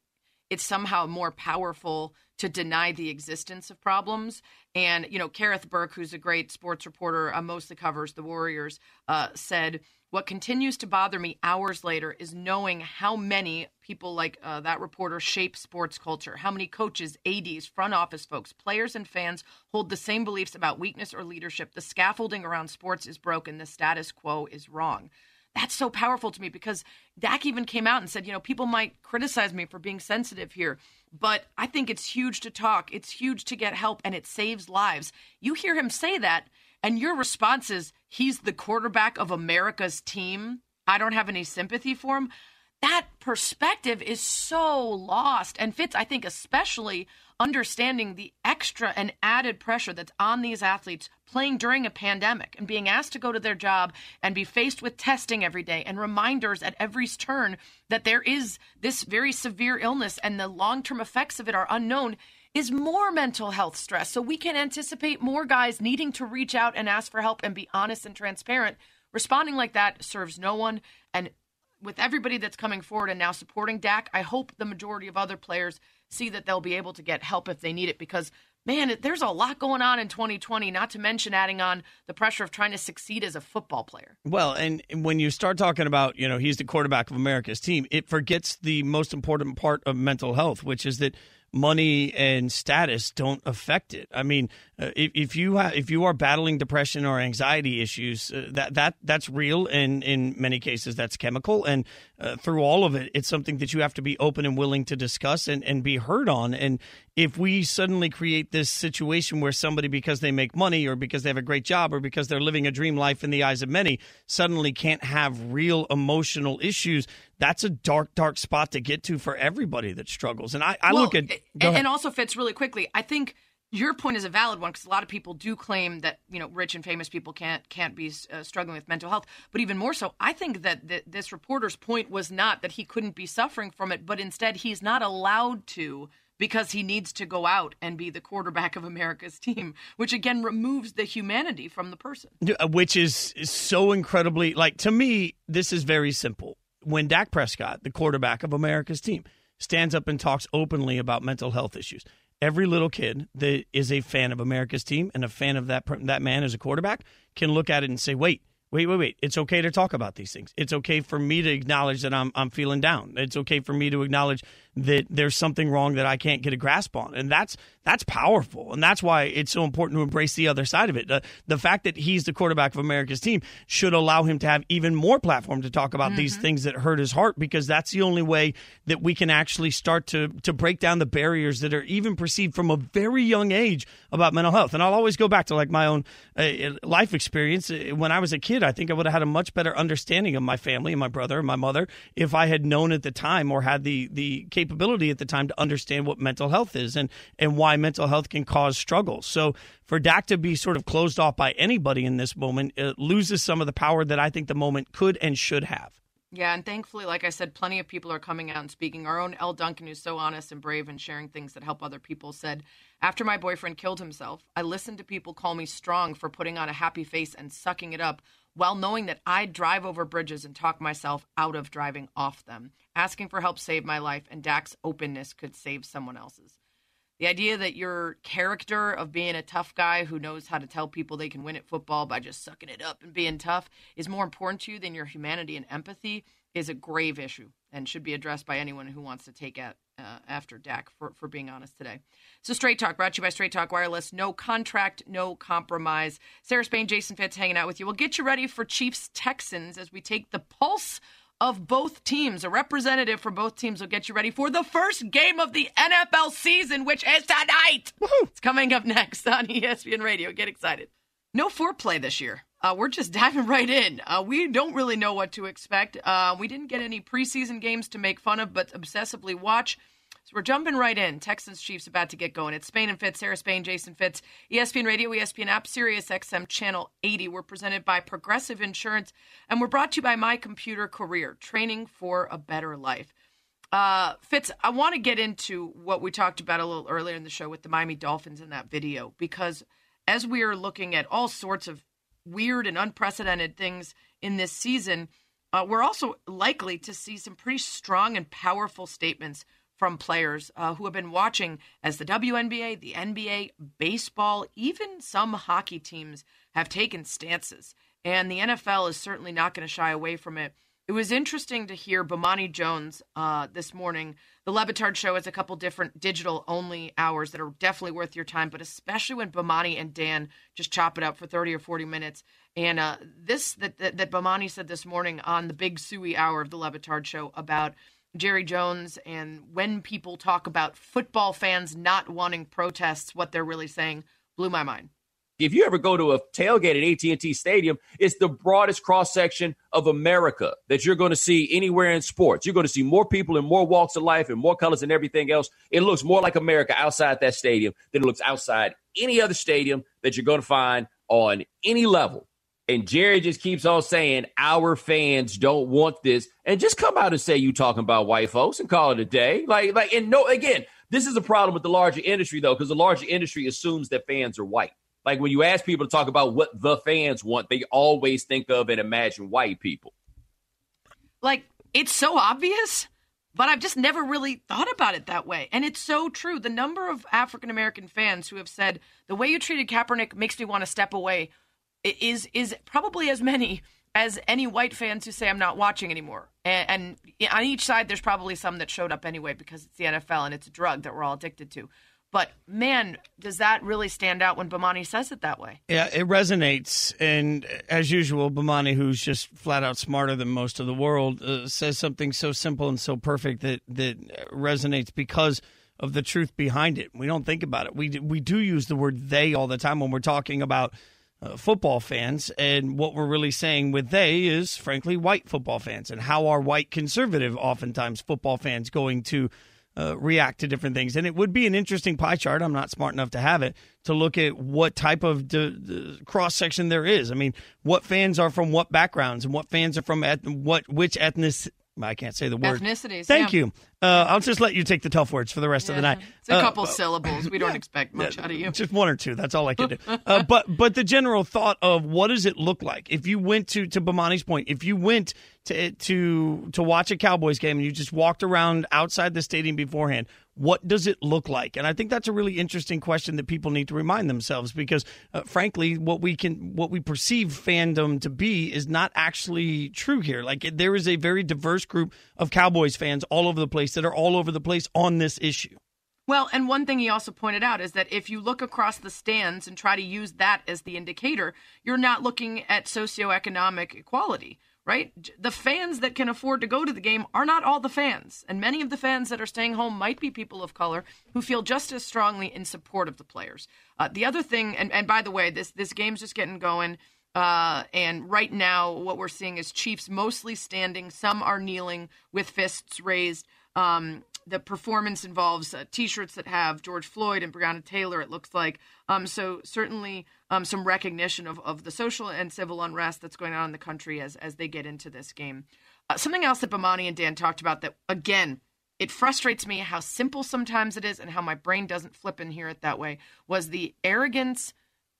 Speaker 2: it's somehow more powerful to deny the existence of problems. And you know, Kerith Burke, who's a great sports reporter, uh, mostly covers the Warriors, uh, said what continues to bother me hours later is knowing how many people like uh, that reporter shape sports culture. How many coaches, ads, front office folks, players, and fans hold the same beliefs about weakness or leadership. The scaffolding around sports is broken. The status quo is wrong that's so powerful to me because Dak even came out and said, you know, people might criticize me for being sensitive here, but I think it's huge to talk. It's huge to get help and it saves lives. You hear him say that, and your response is, he's the quarterback of America's team. I don't have any sympathy for him. That perspective is so lost. And Fitz, I think, especially understanding the extra and added pressure that's on these athletes playing during a pandemic and being asked to go to their job and be faced with testing every day and reminders at every turn that there is this very severe illness and the long term effects of it are unknown is more mental health stress. So we can anticipate more guys needing to reach out and ask for help and be honest and transparent. Responding like that serves no one. And with everybody that's coming forward and now supporting Dak, I hope the majority of other players see that they'll be able to get help if they need it because man, there's a lot going on in 2020, not to mention adding on the pressure of trying to succeed as a football player.
Speaker 1: Well, and when you start talking about, you know, he's the quarterback of America's team, it forgets the most important part of mental health, which is that money and status don't affect it. I mean, uh, if, if you ha- if you are battling depression or anxiety issues, uh, that that that's real, and in many cases that's chemical. And uh, through all of it, it's something that you have to be open and willing to discuss and, and be heard on. And if we suddenly create this situation where somebody, because they make money or because they have a great job or because they're living a dream life in the eyes of many, suddenly can't have real emotional issues, that's a dark, dark spot to get to for everybody that struggles. And I, I
Speaker 2: well,
Speaker 1: look at.
Speaker 2: And, and also Fitz really quickly. I think your point is a valid one because a lot of people do claim that you know rich and famous people can't can't be uh, struggling with mental health. But even more so i think that th- this reporter's point was not that he couldn't be suffering from it but instead he's not allowed to because he needs to go out and be the quarterback of america's team which again removes the humanity from the person.
Speaker 1: Uh, which is, is so incredibly like to me this is very simple. When dak prescott the quarterback of america's team stands up and talks openly about mental health issues every little kid that is a fan of America's team and a fan of that that man as a quarterback can look at it and say, "Wait, wait, wait, wait. It's okay to talk about these things. It's okay for me to acknowledge that I'm I'm feeling down. It's okay for me to acknowledge that there's something wrong that I can't get a grasp on. And that's that's powerful. And that's why it's so important to embrace the other side of it. The, the fact that he's the quarterback of America's team should allow him to have even more platform to talk about mm-hmm. these things that hurt his heart because that's the only way that we can actually start to to break down the barriers that are even perceived from a very young age about mental health. And I'll always go back to like my own uh, life experience when I was a kid. I think I would have had a much better understanding of my family and my brother and my mother if I had known at the time or had the the capability at the time to understand what mental health is and and why mental health can cause struggles. So for Dak to be sort of closed off by anybody in this moment, loses some of the power that I think the moment could and should have.
Speaker 2: Yeah, and thankfully, like I said, plenty of people are coming out and speaking. Our own Elle Duncan, who's so honest and brave and sharing things that help other people, said, After my boyfriend killed himself, I listened to people call me strong for putting on a happy face and sucking it up while knowing that I'd drive over bridges and talk myself out of driving off them. Asking for help saved my life, and Dak's openness could save someone else's. The idea that your character of being a tough guy who knows how to tell people they can win at football by just sucking it up and being tough is more important to you than your humanity and empathy is a grave issue and should be addressed by anyone who wants to take it uh, after Dak, for, for being honest today. So, Straight Talk brought to you by Straight Talk Wireless. No contract, no compromise. Sarah Spain, Jason Fitz hanging out with you. We'll get you ready for Chiefs Texans as we take the pulse of both teams. A representative for both teams will get you ready for the first game of the NFL season, which is tonight. Woo-hoo. It's coming up next on [laughs] ESPN Radio. Get excited. No foreplay this year. Uh, we're just [laughs] diving right in. Uh, we don't really know what to expect. Uh, we didn't get any preseason games to make fun of, but obsessively watch. So we're jumping right in. Texans Chiefs about to get going. It's Spain and Fitz, Sarah Spain, Jason Fitz, ESPN Radio, ESPN App, Sirius XM Channel 80. We're presented by Progressive Insurance, and we're brought to you by My Computer Career, training for a better life. Uh, Fitz, I want to get into what we talked about a little earlier in the show with the Miami Dolphins in that video, because as we are looking at all sorts of weird and unprecedented things in this season, uh, we're also likely to see some pretty strong and powerful statements from players uh, who have been watching as the WNBA, the NBA, baseball, even some hockey teams have taken stances. And the NFL is certainly not going to shy away from it. It was interesting to hear Bomani Jones uh, this morning. The Le Batard Show has a couple different digital only hours that are definitely worth your time, but especially when Bomani and Dan just chop it up for 30 or 40 minutes. And uh, this that, that, that Bomani said this morning on the Big Suey hour of the Le Batard Show about Jerry Jones and when people talk about football fans not wanting protests, what they're really saying blew my mind.
Speaker 20: If you ever go to a tailgate at AT&T Stadium, it's the broadest cross section of America that you're going to see anywhere in sports. You're going to see more people in more walks of life and more colors and everything else. It looks more like America outside that stadium than it looks outside any other stadium that you're going to find on any level. And Jerry just keeps on saying our fans don't want this, and just come out and say you talking about white folks and call it a day. Like, like, and no, again, this is a problem with the larger industry though, because the larger industry assumes that fans are white. Like when you ask people to talk about what the fans want, they always think of and imagine white people.
Speaker 2: Like it's so obvious, but I've just never really thought about it that way. And it's so true. The number of African American fans who have said the way you treated Kaepernick makes me want to step away is is probably as many as any white fans who say I'm not watching anymore. And, and on each side, there's probably some that showed up anyway because it's the NFL and it's a drug that we're all addicted to. But man, does that really stand out when Bomani says it that way?
Speaker 1: Yeah, it resonates. And as usual, Bomani, who's just flat out smarter than most of the world, uh, says something so simple and so perfect that, that resonates because of the truth behind it. We don't think about it. We, we do use the word they all the time when we're talking about uh, football fans. And what we're really saying with they is, frankly, white football fans. And how are white conservative, oftentimes, football fans going to uh, react to different things. And it would be an interesting pie chart. I'm not smart enough to have it to look at what type of d- d- cross section there is. I mean, what fans are from what backgrounds and what fans are from et- what which ethnic. I can't say the word.
Speaker 2: Ethnicities.
Speaker 1: Thank
Speaker 2: yeah.
Speaker 1: you. Uh, I'll just let you take the tough words for the rest of the night.
Speaker 2: It's a
Speaker 1: Uh,
Speaker 2: couple syllables. We don't expect much
Speaker 1: yeah,
Speaker 2: out of you.
Speaker 1: Just one or two. That's all I can do. [laughs] uh, but but the general thought of what does it look like if you went to to Bomani's point, if you went to to to watch a Cowboys game and you just walked around outside the stadium beforehand, what does it look like? And I think that's a really interesting question that people need to remind themselves because, uh, frankly, what we can what we perceive fandom to be is not actually true here. Like there is a very diverse group of Cowboys fans all over the place that are all over the place on this issue.
Speaker 2: Well, and one thing he also pointed out is that if you look across the stands and try to use that as the indicator, you're not looking at socioeconomic equality, right? The fans that can afford to go to the game are not all the fans. And many of the fans that are staying home might be people of color who feel just as strongly in support of the players. Uh, the other thing, and, and by the way, this, this game's just getting going. Uh, and right now, what we're seeing is Chiefs mostly standing. Some are kneeling with fists raised. Um, the performance involves uh, T-shirts that have George Floyd and Breonna Taylor. It looks like um, so certainly um, some recognition of, of the social and civil unrest that's going on in the country as as they get into this game. Uh, something else that Bomani and Dan talked about that again it frustrates me how simple sometimes it is and how my brain doesn't flip and hear it that way was the arrogance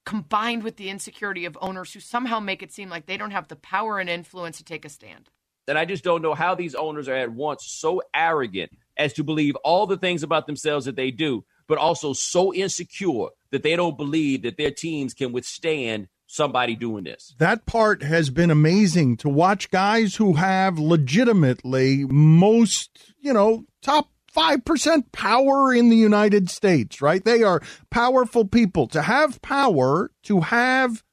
Speaker 2: combined with the insecurity of owners who somehow make it seem like they don't have the power and influence to take a stand.
Speaker 20: And I just don't know how these owners are at once so arrogant as to believe all the things about themselves that they do, but also so insecure that they don't believe that their teams can withstand somebody doing this.
Speaker 21: That part has been amazing to watch guys who have legitimately most, you know, top 5% power in the United States, right? They are powerful people. To have power, to have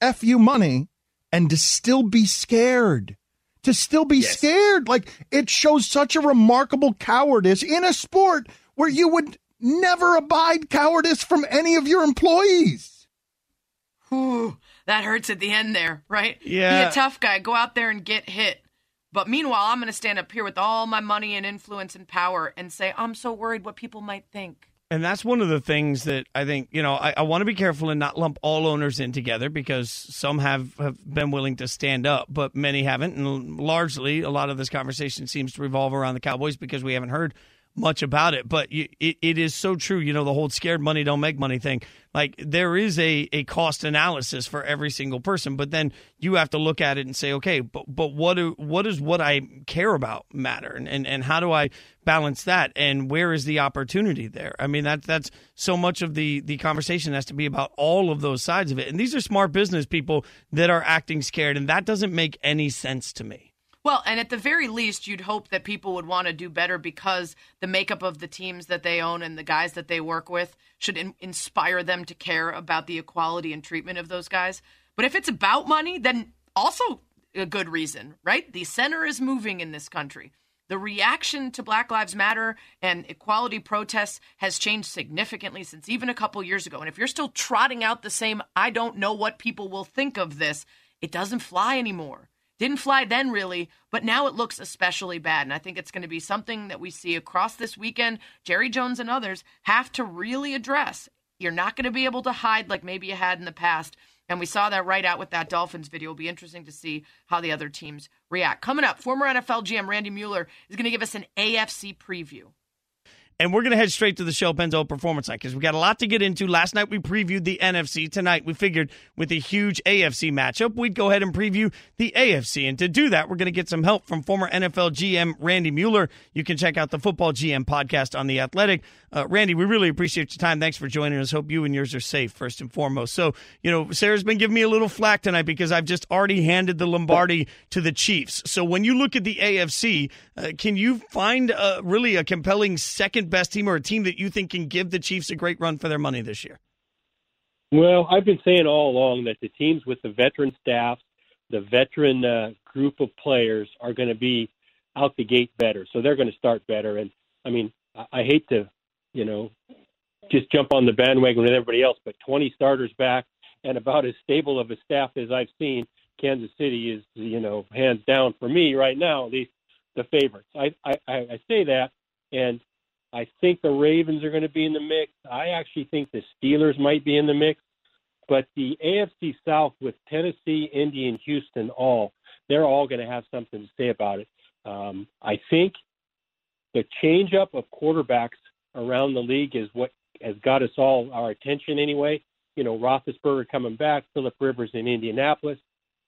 Speaker 21: FU money, and to still be scared. To still be yes. scared. Like, it shows such a remarkable cowardice in a sport where you would never abide cowardice from any of your employees.
Speaker 2: Whew, that hurts at the end there, right?
Speaker 1: Yeah.
Speaker 2: Be a tough guy. Go out there and get hit. But meanwhile, I'm going to stand up here with all my money and influence and power and say, I'm so worried what people might think.
Speaker 1: And that's one of the things that I think, you know, I, I want to be careful and not lump all owners in together because some have, have been willing to stand up, but many haven't. And largely, a lot of this conversation seems to revolve around the Cowboys because we haven't heard much about it. But it, it is so true, you know, the whole scared money don't make money thing. Like, there is a, a cost analysis for every single person, but then you have to look at it and say, okay, but, but what, do, what does what I care about matter? And, and, and how do I balance that? And where is the opportunity there? I mean, that, that's so much of the, the conversation has to be about all of those sides of it. And these are smart business people that are acting scared, and that doesn't make any sense to me.
Speaker 2: Well, and at the very least, you'd hope that people would want to do better because the makeup of the teams that they own and the guys that they work with should in- inspire them to care about the equality and treatment of those guys. But if it's about money, then also a good reason, right? The center is moving in this country. The reaction to Black Lives Matter and equality protests has changed significantly since even a couple years ago. And if you're still trotting out the same, I don't know what people will think of this, it doesn't fly anymore. Didn't fly then, really, but now it looks especially bad. And I think it's going to be something that we see across this weekend. Jerry Jones and others have to really address. You're not going to be able to hide like maybe you had in the past. And we saw that right out with that Dolphins video. It'll be interesting to see how the other teams react. Coming up, former NFL GM Randy Mueller is going to give us an AFC preview.
Speaker 1: And we're going to head straight to the Shell Pennzoil Performance Night because we got a lot to get into. Last night we previewed the NFC. Tonight we figured with a huge AFC matchup, we'd go ahead and preview the AFC. And to do that, we're going to get some help from former NFL GM Randy Mueller. You can check out the Football GM podcast on The Athletic. Uh, Randy, we really appreciate your time. Thanks for joining us. Hope you and yours are safe, first and foremost. So, you know, Sarah's been giving me a little flack tonight because I've just already handed the Lombardi to the Chiefs. So when you look at the AFC, uh, can you find uh, really a compelling second second best team or a team that you think can give the Chiefs a great run for their money this year?
Speaker 22: Well, I've been saying all along that the teams with the veteran staff, the veteran uh, group of players are going to be out the gate better. So they're going to start better. And I mean, I, I hate to, you know, just jump on the bandwagon with everybody else, but 20 starters back and about as stable of a staff as I've seen. Kansas City is, you know, hands down for me right now, at least the favorites. I, I, I say that, and I think the Ravens are going to be in the mix. I actually think the Steelers might be in the mix, but the AFC South with Tennessee, Indy, and Houston all, they're all going to have something to say about it. Um, I think the changeup of quarterbacks around the league is what has got us all our attention anyway. You know, Roethlisberger coming back, Philip Rivers in Indianapolis,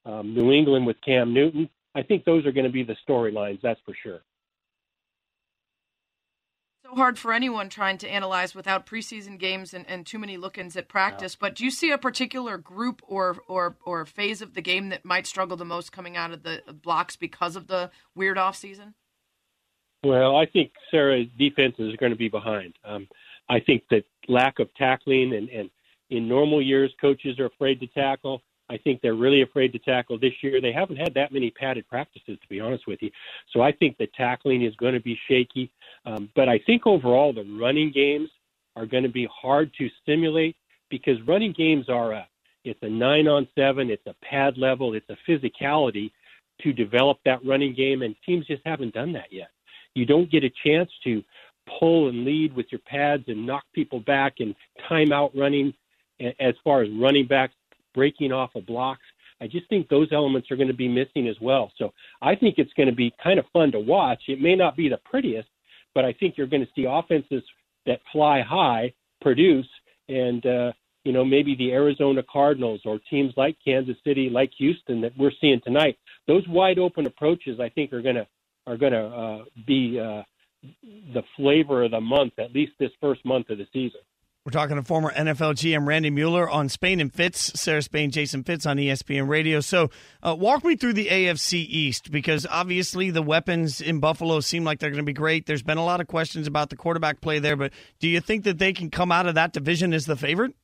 Speaker 22: um, New England with Cam Newton. I think those are going to be the storylines. That's for sure.
Speaker 2: So hard for anyone trying to analyze without preseason games and, and too many look-ins at practice. Yeah. But do you see a particular group or or or phase of the game that might struggle the most coming out of the blocks because of the weird off season?
Speaker 22: Well, I think Sarah's defense is going to be behind. Um, I think that lack of tackling and, and in normal years, coaches are afraid to tackle. I think they're really afraid to tackle this year. They haven't had that many padded practices, to be honest with you. So I think the tackling is going to be shaky. Um, but I think overall, the running games are going to be hard to simulate because running games are a it's a nine on seven, it's a pad level, it's a physicality to develop that running game, and teams just haven't done that yet. You don't get a chance to pull and lead with your pads and knock people back and time out running as far as running backs breaking off of blocks. I just think those elements are going to be missing as well. So I think it's going to be kind of fun to watch. It may not be the prettiest, but I think you're going to see offenses that fly high produce and uh, you know maybe the Arizona Cardinals or teams like Kansas City, like Houston that we're seeing tonight. Those wide open approaches, I think, are going to are going to uh, be uh, the flavor of the month, at least this first month of the season.
Speaker 1: We're talking to former NFL GM Randy Mueller on Spain and Fitz, Sarah Spain, Jason Fitz on ESPN Radio. So, uh, walk me through the AFC East because obviously the weapons in Buffalo seem like they're going to be great. There's been a lot of questions about the quarterback play there, but do you think that they can come out of that division as the favorite?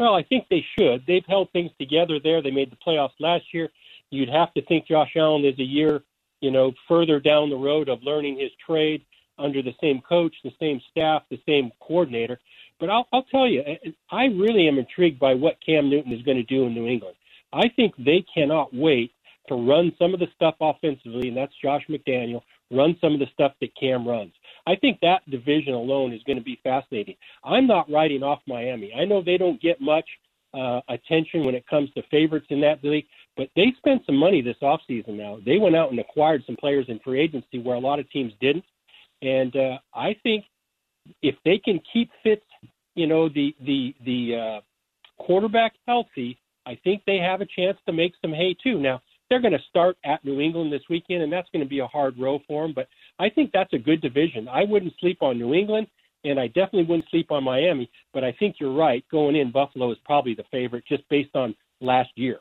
Speaker 22: Well, I think they should. They've held things together there. They made the playoffs last year. You'd have to think Josh Allen is a year you know, further down the road of learning his trade under the same coach, the same staff, the same coordinator. But I'll, I'll tell you, I really am intrigued by what Cam Newton is going to do in New England. I think they cannot wait to run some of the stuff offensively, and that's Josh McDaniel, run some of the stuff that Cam runs. I think that division alone is going to be fascinating. I'm not writing off Miami. I know they don't get much uh, attention when it comes to favorites in that league, but they spent some money this offseason now. They went out and acquired some players in free agency where a lot of teams didn't. And uh, I think if they can keep Fitz, you know, the the the uh, quarterback healthy, I think they have a chance to make some hay too. Now they're going to start at New England this weekend, and that's going to be a hard row for them. But I think that's a good division. I wouldn't sleep on New England, and I definitely wouldn't sleep on Miami. But I think you're right. Going in, Buffalo is probably the favorite just based on last year.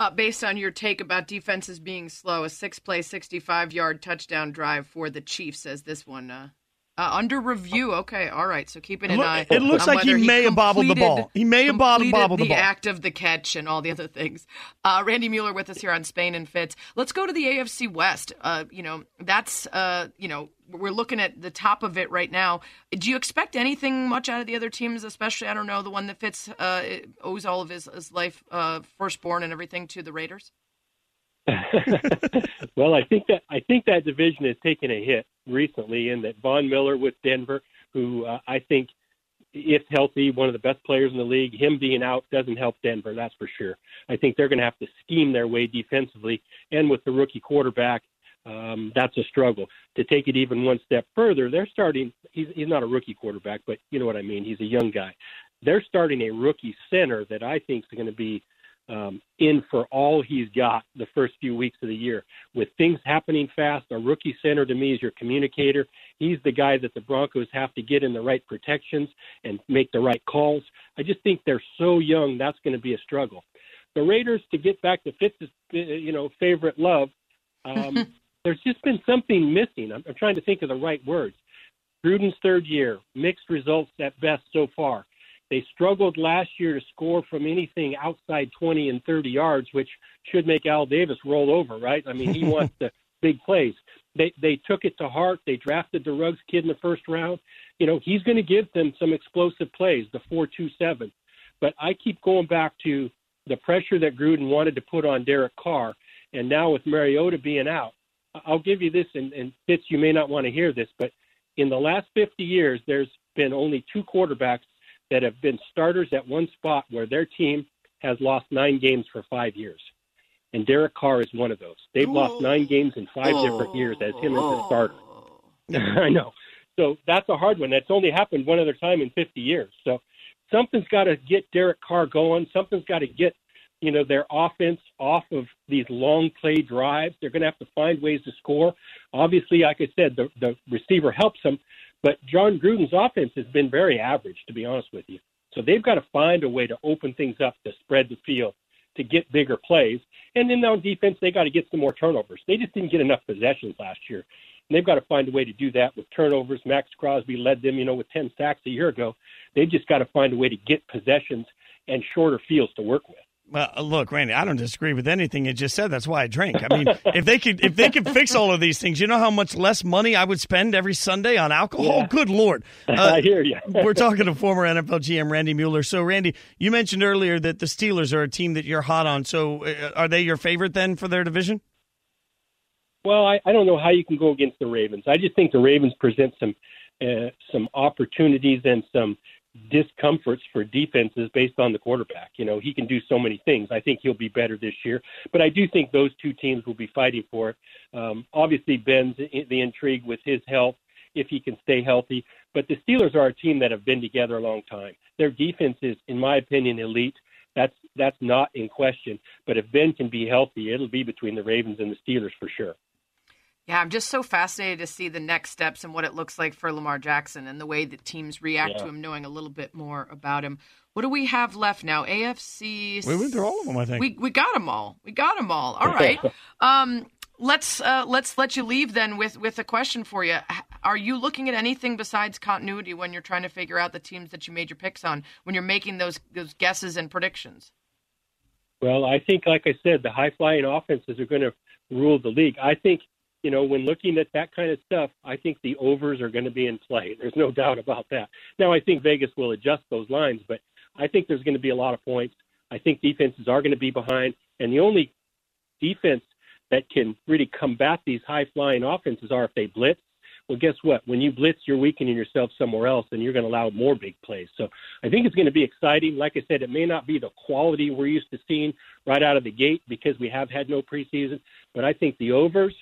Speaker 2: Uh, based on your take about defenses being slow, a six play, 65 yard touchdown drive for the Chiefs, says this one. Uh, uh, under review. Okay, all right. So keeping an eye.
Speaker 1: It looks like he may have bobbled the ball. He may have bobbled, bobbled
Speaker 2: the,
Speaker 1: the ball.
Speaker 2: act of the catch and all the other things. Uh, Randy Mueller with us here on Spain and Fitz. Let's go to the AFC West. Uh, you know, that's uh, you know we're looking at the top of it right now. Do you expect anything much out of the other teams, especially I don't know the one that Fitz uh, owes all of his, his life, uh, firstborn and everything to the Raiders? [laughs]
Speaker 22: well, I think that I think that division has taken a hit recently, in that Von Miller with Denver, who uh, I think, if healthy, one of the best players in the league, him being out doesn't help Denver. That's for sure. I think they're going to have to scheme their way defensively, and with the rookie quarterback, um, that's a struggle. To take it even one step further, they're starting. He's he's not a rookie quarterback, but you know what I mean. He's a young guy. They're starting a rookie center that I think is going to be um, in for all he's got the first few weeks of the year. With things happening fast, a rookie center to me is your communicator. He's the guy that the Broncos have to get in the right protections and make the right calls. I just think they're so young, that's going to be a struggle. The Raiders, to get back to Fitz's, you know, favorite love, um, [laughs] there's just been something missing. I'm, I'm trying to think of the right words. Gruden's third year, mixed results at best so far. They struggled last year to score from anything outside 20 and 30 yards, which should make Al Davis roll over, right? I mean, he [laughs] wants the big plays. They they took it to heart. They drafted the Ruggs kid in the first round. You know, he's going to give them some explosive plays, the four-two-seven. But I keep going back to the pressure that Gruden wanted to put on Derek Carr, and now with Mariota being out, I'll give you this, and, and Fitz, you may not want to hear this, but in the last 50 years, there's been only two quarterbacks that have been starters at one spot where their team has lost nine games for five years. And Derek Carr is one of those. They've lost nine games in five different oh. years as him as a starter. Oh. [laughs] I know. So that's a hard one. That's only happened one other time in 50 years. So something's got to get Derek Carr going. Something's got to get, you know, their offense off of these long play drives. They're going to have to find ways to score. Obviously, like I said, the, the receiver helps them, but Jon Gruden's offense has been very average, to be honest with you. So they've got to find a way to open things up to spread the field to get bigger plays. And then on defense, they got to get some more turnovers. They just didn't get enough possessions last year. And they've got to find a way to do that with turnovers. Maxx Crosby led them, you know, with 10 sacks a year ago. They've just got to find a way to get possessions and shorter fields to work with.
Speaker 1: Well, uh, look, Randy, I don't disagree with anything you just said. That's why I drink. I mean, if they could, if they could fix all of these things, you know how much less money I would spend every Sunday on alcohol.
Speaker 22: Yeah.
Speaker 1: Good lord! [laughs] Uh,
Speaker 22: I hear you.
Speaker 1: we're talking to former NFL GM Randy Mueller. So, Randy, you mentioned earlier that the Steelers are a team that you're hot on. So, uh, are they your favorite then for their division?
Speaker 22: Well, I, I don't know how you can go against the Ravens. I just think the Ravens present some uh, some opportunities and some discomforts for defenses based on the quarterback. You know, he can do so many things. I think he'll be better this year, but I do think those two teams will be fighting for it. Um, obviously, Ben's the intrigue with his health if he can stay healthy. But the Steelers are a team that have been together a long time. Their defense is, in my opinion, elite. That's that's not in question. But if Ben can be healthy, it'll be between the Ravens and the Steelers for sure.
Speaker 2: Yeah, I'm just so fascinated to see the next steps and what it looks like for Lamar Jackson and the way that teams react
Speaker 1: Yeah.
Speaker 2: to him, knowing a little bit more about him. What do we have left now? AFC.
Speaker 1: We went through all of them, I think.
Speaker 2: We we got them all. We got them all. All right. [laughs] um, let's uh, let's let you leave then with with a question for you. Are you looking at anything besides continuity when you're trying to figure out the teams that you made your picks on when you're making those those guesses and predictions?
Speaker 22: Well, I think, like I said, the high flying offenses are going to rule the league. I think, you know, when looking at that kind of stuff, I think the overs are going to be in play. There's no [laughs] doubt about that. Now, I think Vegas will adjust those lines, but I think there's going to be a lot of points. I think defenses are going to be behind, and the only defense that can really combat these high flying offenses are if they blitz. Well, guess what? When you blitz, you're weakening yourself somewhere else, and you're going to allow more big plays. So I think it's going to be exciting. Like I said, it may not be the quality we're used to seeing right out of the gate because we have had no preseason, but I think the overs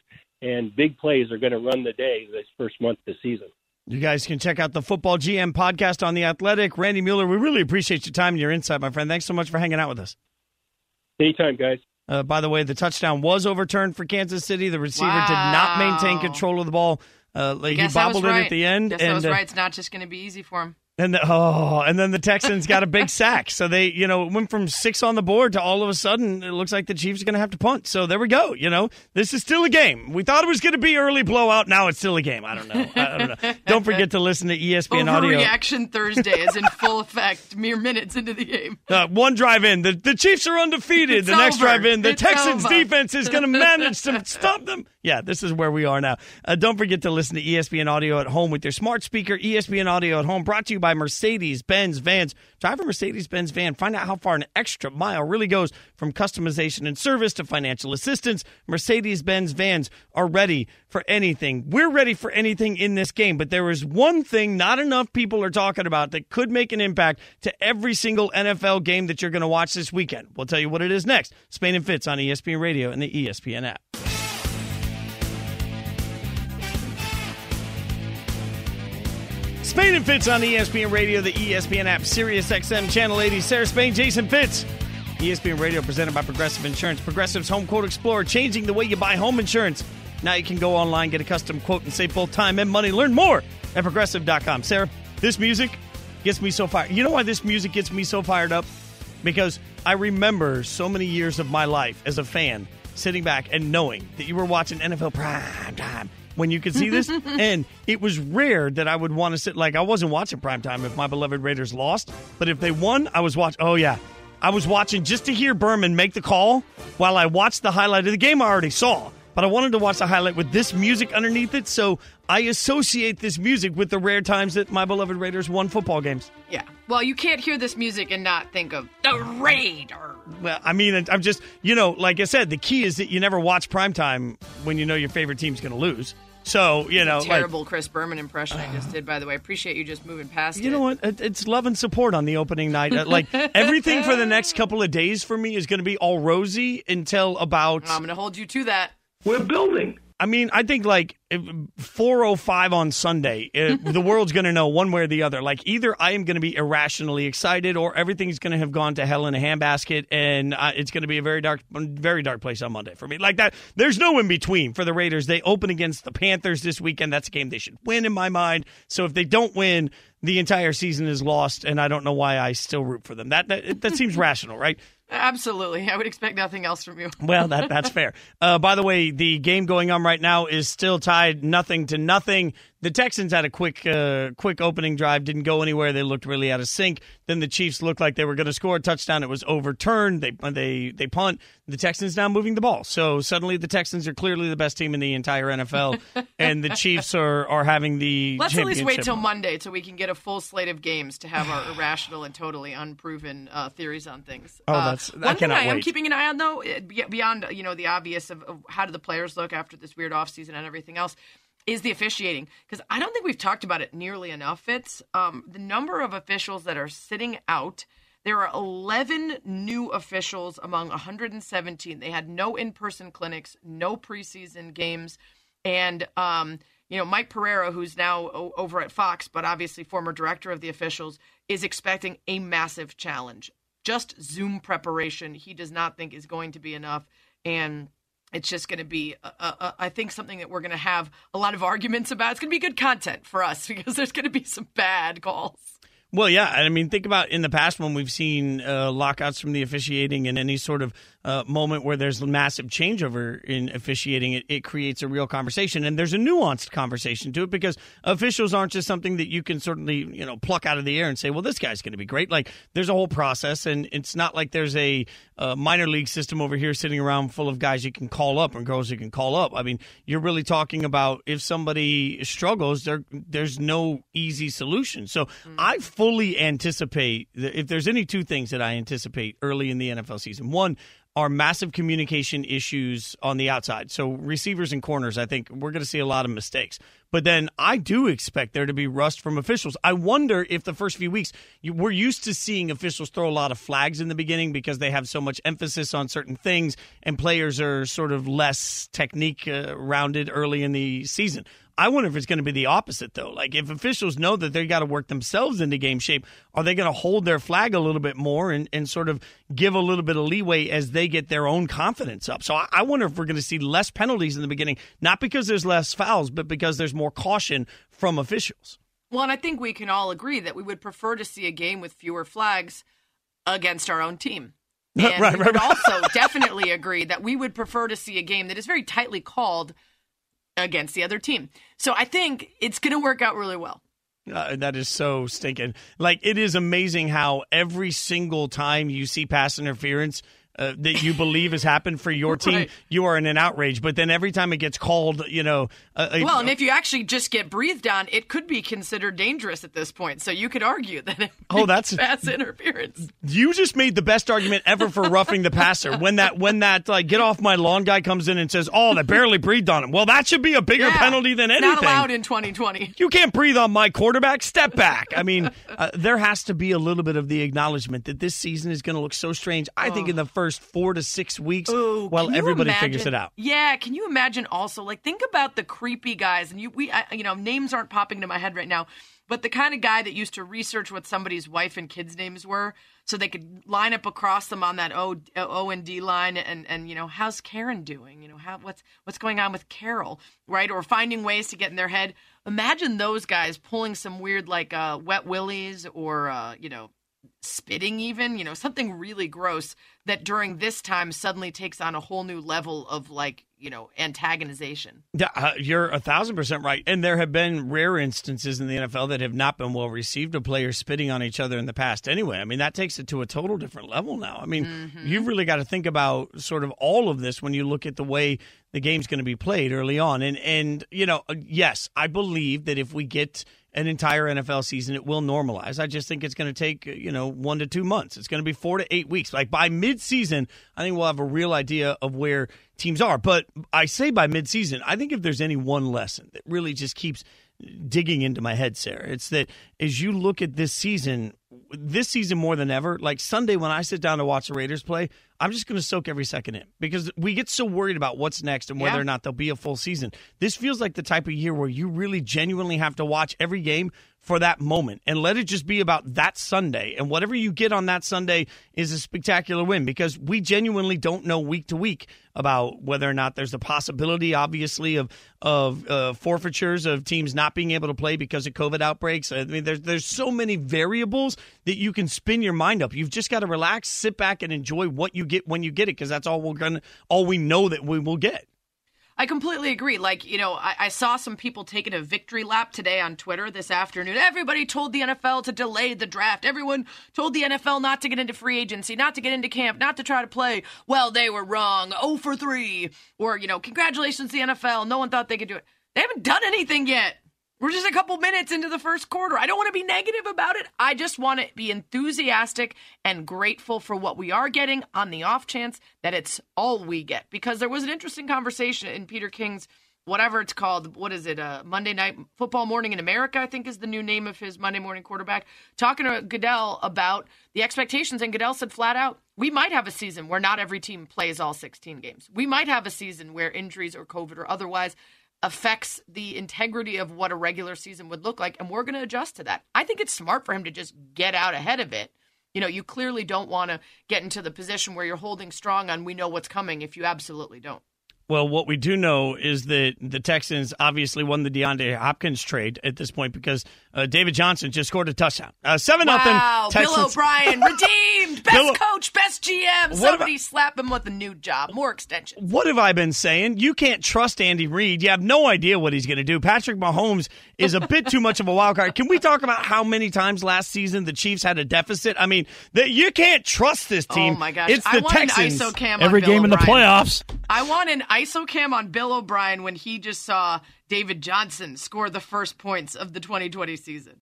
Speaker 22: and big plays are going to run the day this first month of the season.
Speaker 1: You guys can check out the Football GM podcast on the Athletic. Randy Mueller, we really appreciate your time and your insight, my friend. Thanks so much for hanging out with us.
Speaker 22: Anytime, guys.
Speaker 1: Uh, by the way, the touchdown was overturned for Kansas City. The receiver did not maintain control of the ball. Uh, like, he
Speaker 2: Guess I was
Speaker 1: bobbled it
Speaker 2: right.
Speaker 1: at the end,
Speaker 2: Guess I
Speaker 1: and
Speaker 2: was
Speaker 1: uh,
Speaker 2: right. It's not just going to be easy for him.
Speaker 1: And the, oh, and then the Texans got a big sack. So they, you know, went from six on the board to all of a sudden it looks like the Chiefs are going to have to punt. So there we go. You know, this is still a game. We thought it was going to be early blowout. Now it's still a game. I don't know. I don't know. don't forget to listen to ESPN Audio.
Speaker 2: Overreaction Thursday is in full effect mere minutes into the game.
Speaker 1: Uh, one drive in, the, the Chiefs are undefeated.
Speaker 2: It's
Speaker 1: the next
Speaker 2: over.
Speaker 1: drive in, the
Speaker 2: It's
Speaker 1: Texans
Speaker 2: over.
Speaker 1: defense is going to manage to stop them. Yeah, this is where we are now. Uh, don't forget to listen to ESPN Audio at home with your smart speaker. ESPN Audio at home, brought to you by Mercedes Benz Vans. Drive a Mercedes Benz van. Find out how far an extra mile really goes from customization and service to financial assistance. Mercedes Benz Vans are ready for anything. We're ready for anything in this game, but there is one thing not enough people are talking about that could make an impact to every single NFL game that you're going to watch this weekend. We'll tell you what it is next. Spain and Fitz on ESPN Radio and the ESPN app. Spain and Fitz on ESPN Radio, the ESPN app, Sirius XM Channel 80. Sarah Spain, Jason Fitz. ESPN Radio presented by Progressive Insurance. Progressive's Home Quote Explorer, changing the way you buy home insurance. Now you can go online, get a custom quote, and save both time and money. Learn more at progressive.com. Sarah, this music gets me so fired. You know why this music gets me so fired up? Because I remember so many years of my life as a fan sitting back and knowing that you were watching NFL prime time when you could see this, [laughs] and it was rare that I would want to sit. Like I wasn't watching primetime if my beloved Raiders lost, but if they won, I was watching. Oh yeah, I was watching just to hear Berman make the call while I watched the highlight of the game I already saw. But I wanted to watch the highlight with this music underneath it, so I associate this music with the rare times that my beloved Raiders won football games.
Speaker 2: Yeah. Well, you can't hear this music and not think of the Raider.
Speaker 1: Well, I mean, I'm just, you know, like I said, the key is that you never watch primetime when you know your favorite team's going to lose. So, you know,
Speaker 2: Terrible
Speaker 1: like,
Speaker 2: Chris Berman impression I just did, by the way. Appreciate you just moving past it.
Speaker 1: you
Speaker 2: it.
Speaker 1: know what? It's love and support on the opening night. Uh, Like [laughs] everything for the next couple of days for me is going to be all rosy until about.
Speaker 2: I'm going to hold you to that.
Speaker 1: We're building. I mean, I think like four oh five on Sunday, uh, the world's going to know one way or the other. Like either I am going to be irrationally excited, or everything's going to have gone to hell in a handbasket, and uh, it's going to be a very dark, very dark place on Monday for me. Like that, there's no in between for the Raiders. They open against the Panthers this weekend. That's a game they should win in my mind. So if they don't win, the entire season is lost, and I don't know why I still root for them. That that, that seems [laughs] rational, right?
Speaker 2: Absolutely. I would expect nothing else from you. [laughs]
Speaker 1: Well, that that's fair. Uh, by the way, the game going on right now is still tied nothing to nothing. The Texans had a quick uh, quick opening drive, didn't go anywhere. They looked really out of sync. Then the Chiefs looked like they were going to score a touchdown. It was overturned. They they they punt. The Texans now moving the ball. So suddenly the Texans are clearly the best team in the entire NFL, [laughs] and the Chiefs are are having the
Speaker 2: Let's at least wait till Monday so we can get a full slate of games to have our irrational and totally unproven uh, theories on things.
Speaker 1: Oh,
Speaker 2: Uh,
Speaker 1: that's- I
Speaker 2: one thing
Speaker 1: cannot
Speaker 2: I am
Speaker 1: wait.
Speaker 2: keeping an eye on though, beyond you know the obvious of, of how do the players look after this weird offseason and everything else, is the officiating because I don't think we've talked about it nearly enough. Fitz, um, the number of officials that are sitting out. There are 11 new officials among 117. They had no in-person clinics, no preseason games, and um, you know Mike Pereira, who's now o- over at Fox, but obviously former director of the officials, is expecting a massive challenge. Just Zoom preparation, he does not think is going to be enough, and it's just going to be, uh, uh, I think, something that we're going to have a lot of arguments about. It's going to be good content for us [laughs] because there's going to be some bad calls.
Speaker 1: Well, yeah. I mean, think about in the past when we've seen uh, lockouts from the officiating and any sort of uh, moment where there's massive changeover in officiating, it, it creates a real conversation. And there's a nuanced conversation to it because officials aren't just something that you can certainly, you know, pluck out of the air and say, well, this guy's going to be great. Like, there's a whole process, and it's not like there's a uh, minor league system over here sitting around full of guys you can call up and girls you can call up. I mean, you're really talking about if somebody struggles, there there's no easy solution. So I fully anticipate if there's any two things that I anticipate early in the NFL season, one are massive communication issues on the outside. So receivers and corners, I think we're going to see a lot of mistakes. But then I do expect there to be rust from officials. I wonder if the first few weeks you, we're used to seeing officials throw a lot of flags in the beginning because they have so much emphasis on certain things, and players are sort of less technique uh, rounded early in the season. I wonder if it's going to be the opposite, though. Like, if officials know that they got to work themselves into game shape, are they going to hold their flag a little bit more and, and sort of give a little bit of leeway as they get their own confidence up? So I, I wonder if we're going to see less penalties in the beginning, not because there's less fouls, but because there's more caution from officials.
Speaker 2: Well, and I think we can all agree that we would prefer to see a game with fewer flags against our own team. [laughs] And
Speaker 1: Right,
Speaker 2: we
Speaker 1: right,
Speaker 2: would
Speaker 1: right.
Speaker 2: also [laughs] definitely agree that we would prefer to see a game that is very tightly called against the other team. So I think it's going to work out really well.
Speaker 1: Uh, that is so stinking. Like it is amazing how every single time you see pass interference uh, that you believe has happened for your team,
Speaker 2: Right.
Speaker 1: you are in an outrage. But then every time it gets called, you know, uh,
Speaker 2: Well, and if you actually just get breathed on, it could be considered dangerous at this point. So you could argue that it
Speaker 1: Oh, that's-
Speaker 2: pass interference.
Speaker 1: you just made the best argument ever for roughing the passer. When that when that like get off my lawn guy comes in and says, "Oh, they barely breathed on him." Well, that should be a bigger
Speaker 2: Yeah.
Speaker 1: penalty than anything.
Speaker 2: Not allowed in 2020.
Speaker 1: You can't breathe on my quarterback. Step back. I mean, uh, there has to be a little bit of the acknowledgement that this season is going to look so strange. I think in the first four to six weeks, while everybody
Speaker 2: imagine-
Speaker 1: figures it out.
Speaker 2: Yeah, can you imagine also like think about the creepy guys and you we I, you know names aren't popping into my head right now, but the kind of guy that used to research what somebody's wife and kids names were so they could line up across them on that O O and D line and and you know how's Karen doing? You know how what's what's going on with Carol, right? Or finding ways to get in their head. Imagine those guys pulling some weird like uh, wet willies or uh, you know spitting even you know something really gross that during this time suddenly takes on a whole new level of like you know, antagonization.
Speaker 1: Yeah, uh, you're a thousand percent right. And there have been rare instances in the NFL that have not been well received of players spitting on each other in the past anyway. I mean, that takes it to a total different level now. I mean,
Speaker 2: Mm-hmm.
Speaker 1: you've really got to think about sort of all of this when you look at the way the game's going to be played early on. And, and, you know, uh, yes, I believe that if we get an entire NFL season, it will normalize. I just think it's going to take, uh, you know, one to two months. It's going to be four to eight weeks. Like by midseason, I think we'll have a real idea of where teams are. But I say by midseason, I think if there's any one lesson that really just keeps digging into my head, Sarah, it's that as you look at this season, this season more than ever, like Sunday when I sit down to watch the Raiders play, I'm just going to soak every second in because we get so worried about what's next and whether
Speaker 2: Yeah.
Speaker 1: or not there'll be a full season. This feels like the type of year where you really genuinely have to watch every game for that moment and let it just be about that Sunday. And whatever you get on that Sunday is a spectacular win because we genuinely don't know week to week about whether or not there's a possibility, obviously, of of uh, forfeitures of teams not being able to play because of COVID outbreaks. I mean, there's there's so many variables that you can spin your mind up. You've just got to relax, sit back, and enjoy what you get when you get it because that's all we're gonna all we know that we will get.
Speaker 2: I completely agree. Like, you know, I, I saw some people taking a victory lap today on Twitter this afternoon. Everybody told the NFL to delay the draft. Everyone told the NFL not to get into free agency, not to get into camp, not to try to play. Well, they were wrong. 0 for 3. Or, you know, congratulations, the NFL. No one thought they could do it. They haven't done anything yet. We're just a couple minutes into the first quarter. I don't want to be negative about it. I just want to be enthusiastic and grateful for what we are getting on the off chance that it's all we get. Because there was an interesting conversation in Peter King's whatever it's called. What is it? Uh, Monday Night Football Morning in America, I think is the new name of his Monday morning quarterback. Talking to Goodell about the expectations. And Goodell said flat out, we might have a season where not every team plays all 16 games. We might have a season where injuries or COVID or otherwise affects the integrity of what a regular season would look like and we're going to adjust to that. I think it's smart for him to just get out ahead of it. You know, you clearly don't want to get into the position where you're holding strong on we know what's coming if you absolutely don't.
Speaker 1: Well, what we do know is that the Texans obviously won the DeAndre Hopkins trade at this point because uh, David Johnson just scored a touchdown. Uh, Seven nothing.
Speaker 2: Wow,
Speaker 1: Texans.
Speaker 2: Bill O'Brien [laughs] redeemed, best
Speaker 1: Bill-
Speaker 2: coach, best GM. Somebody slap him with a new job, more extension.
Speaker 1: What have I been saying? You can't trust Andy Reid. You have no idea what he's going to do. Patrick Mahomes is a bit too much of a wild card. Can we talk about how many times last season the Chiefs had a deficit? I mean, that you can't trust this oh, team.
Speaker 2: Oh my gosh,
Speaker 1: it's
Speaker 2: I
Speaker 1: the
Speaker 2: want
Speaker 1: Texans.
Speaker 2: an ISO cam
Speaker 1: Every
Speaker 2: on Bill
Speaker 1: game in the playoffs.
Speaker 2: I want an ISO cam on Bill O'Brien when he just saw David Johnson score the first points of the 2020 season.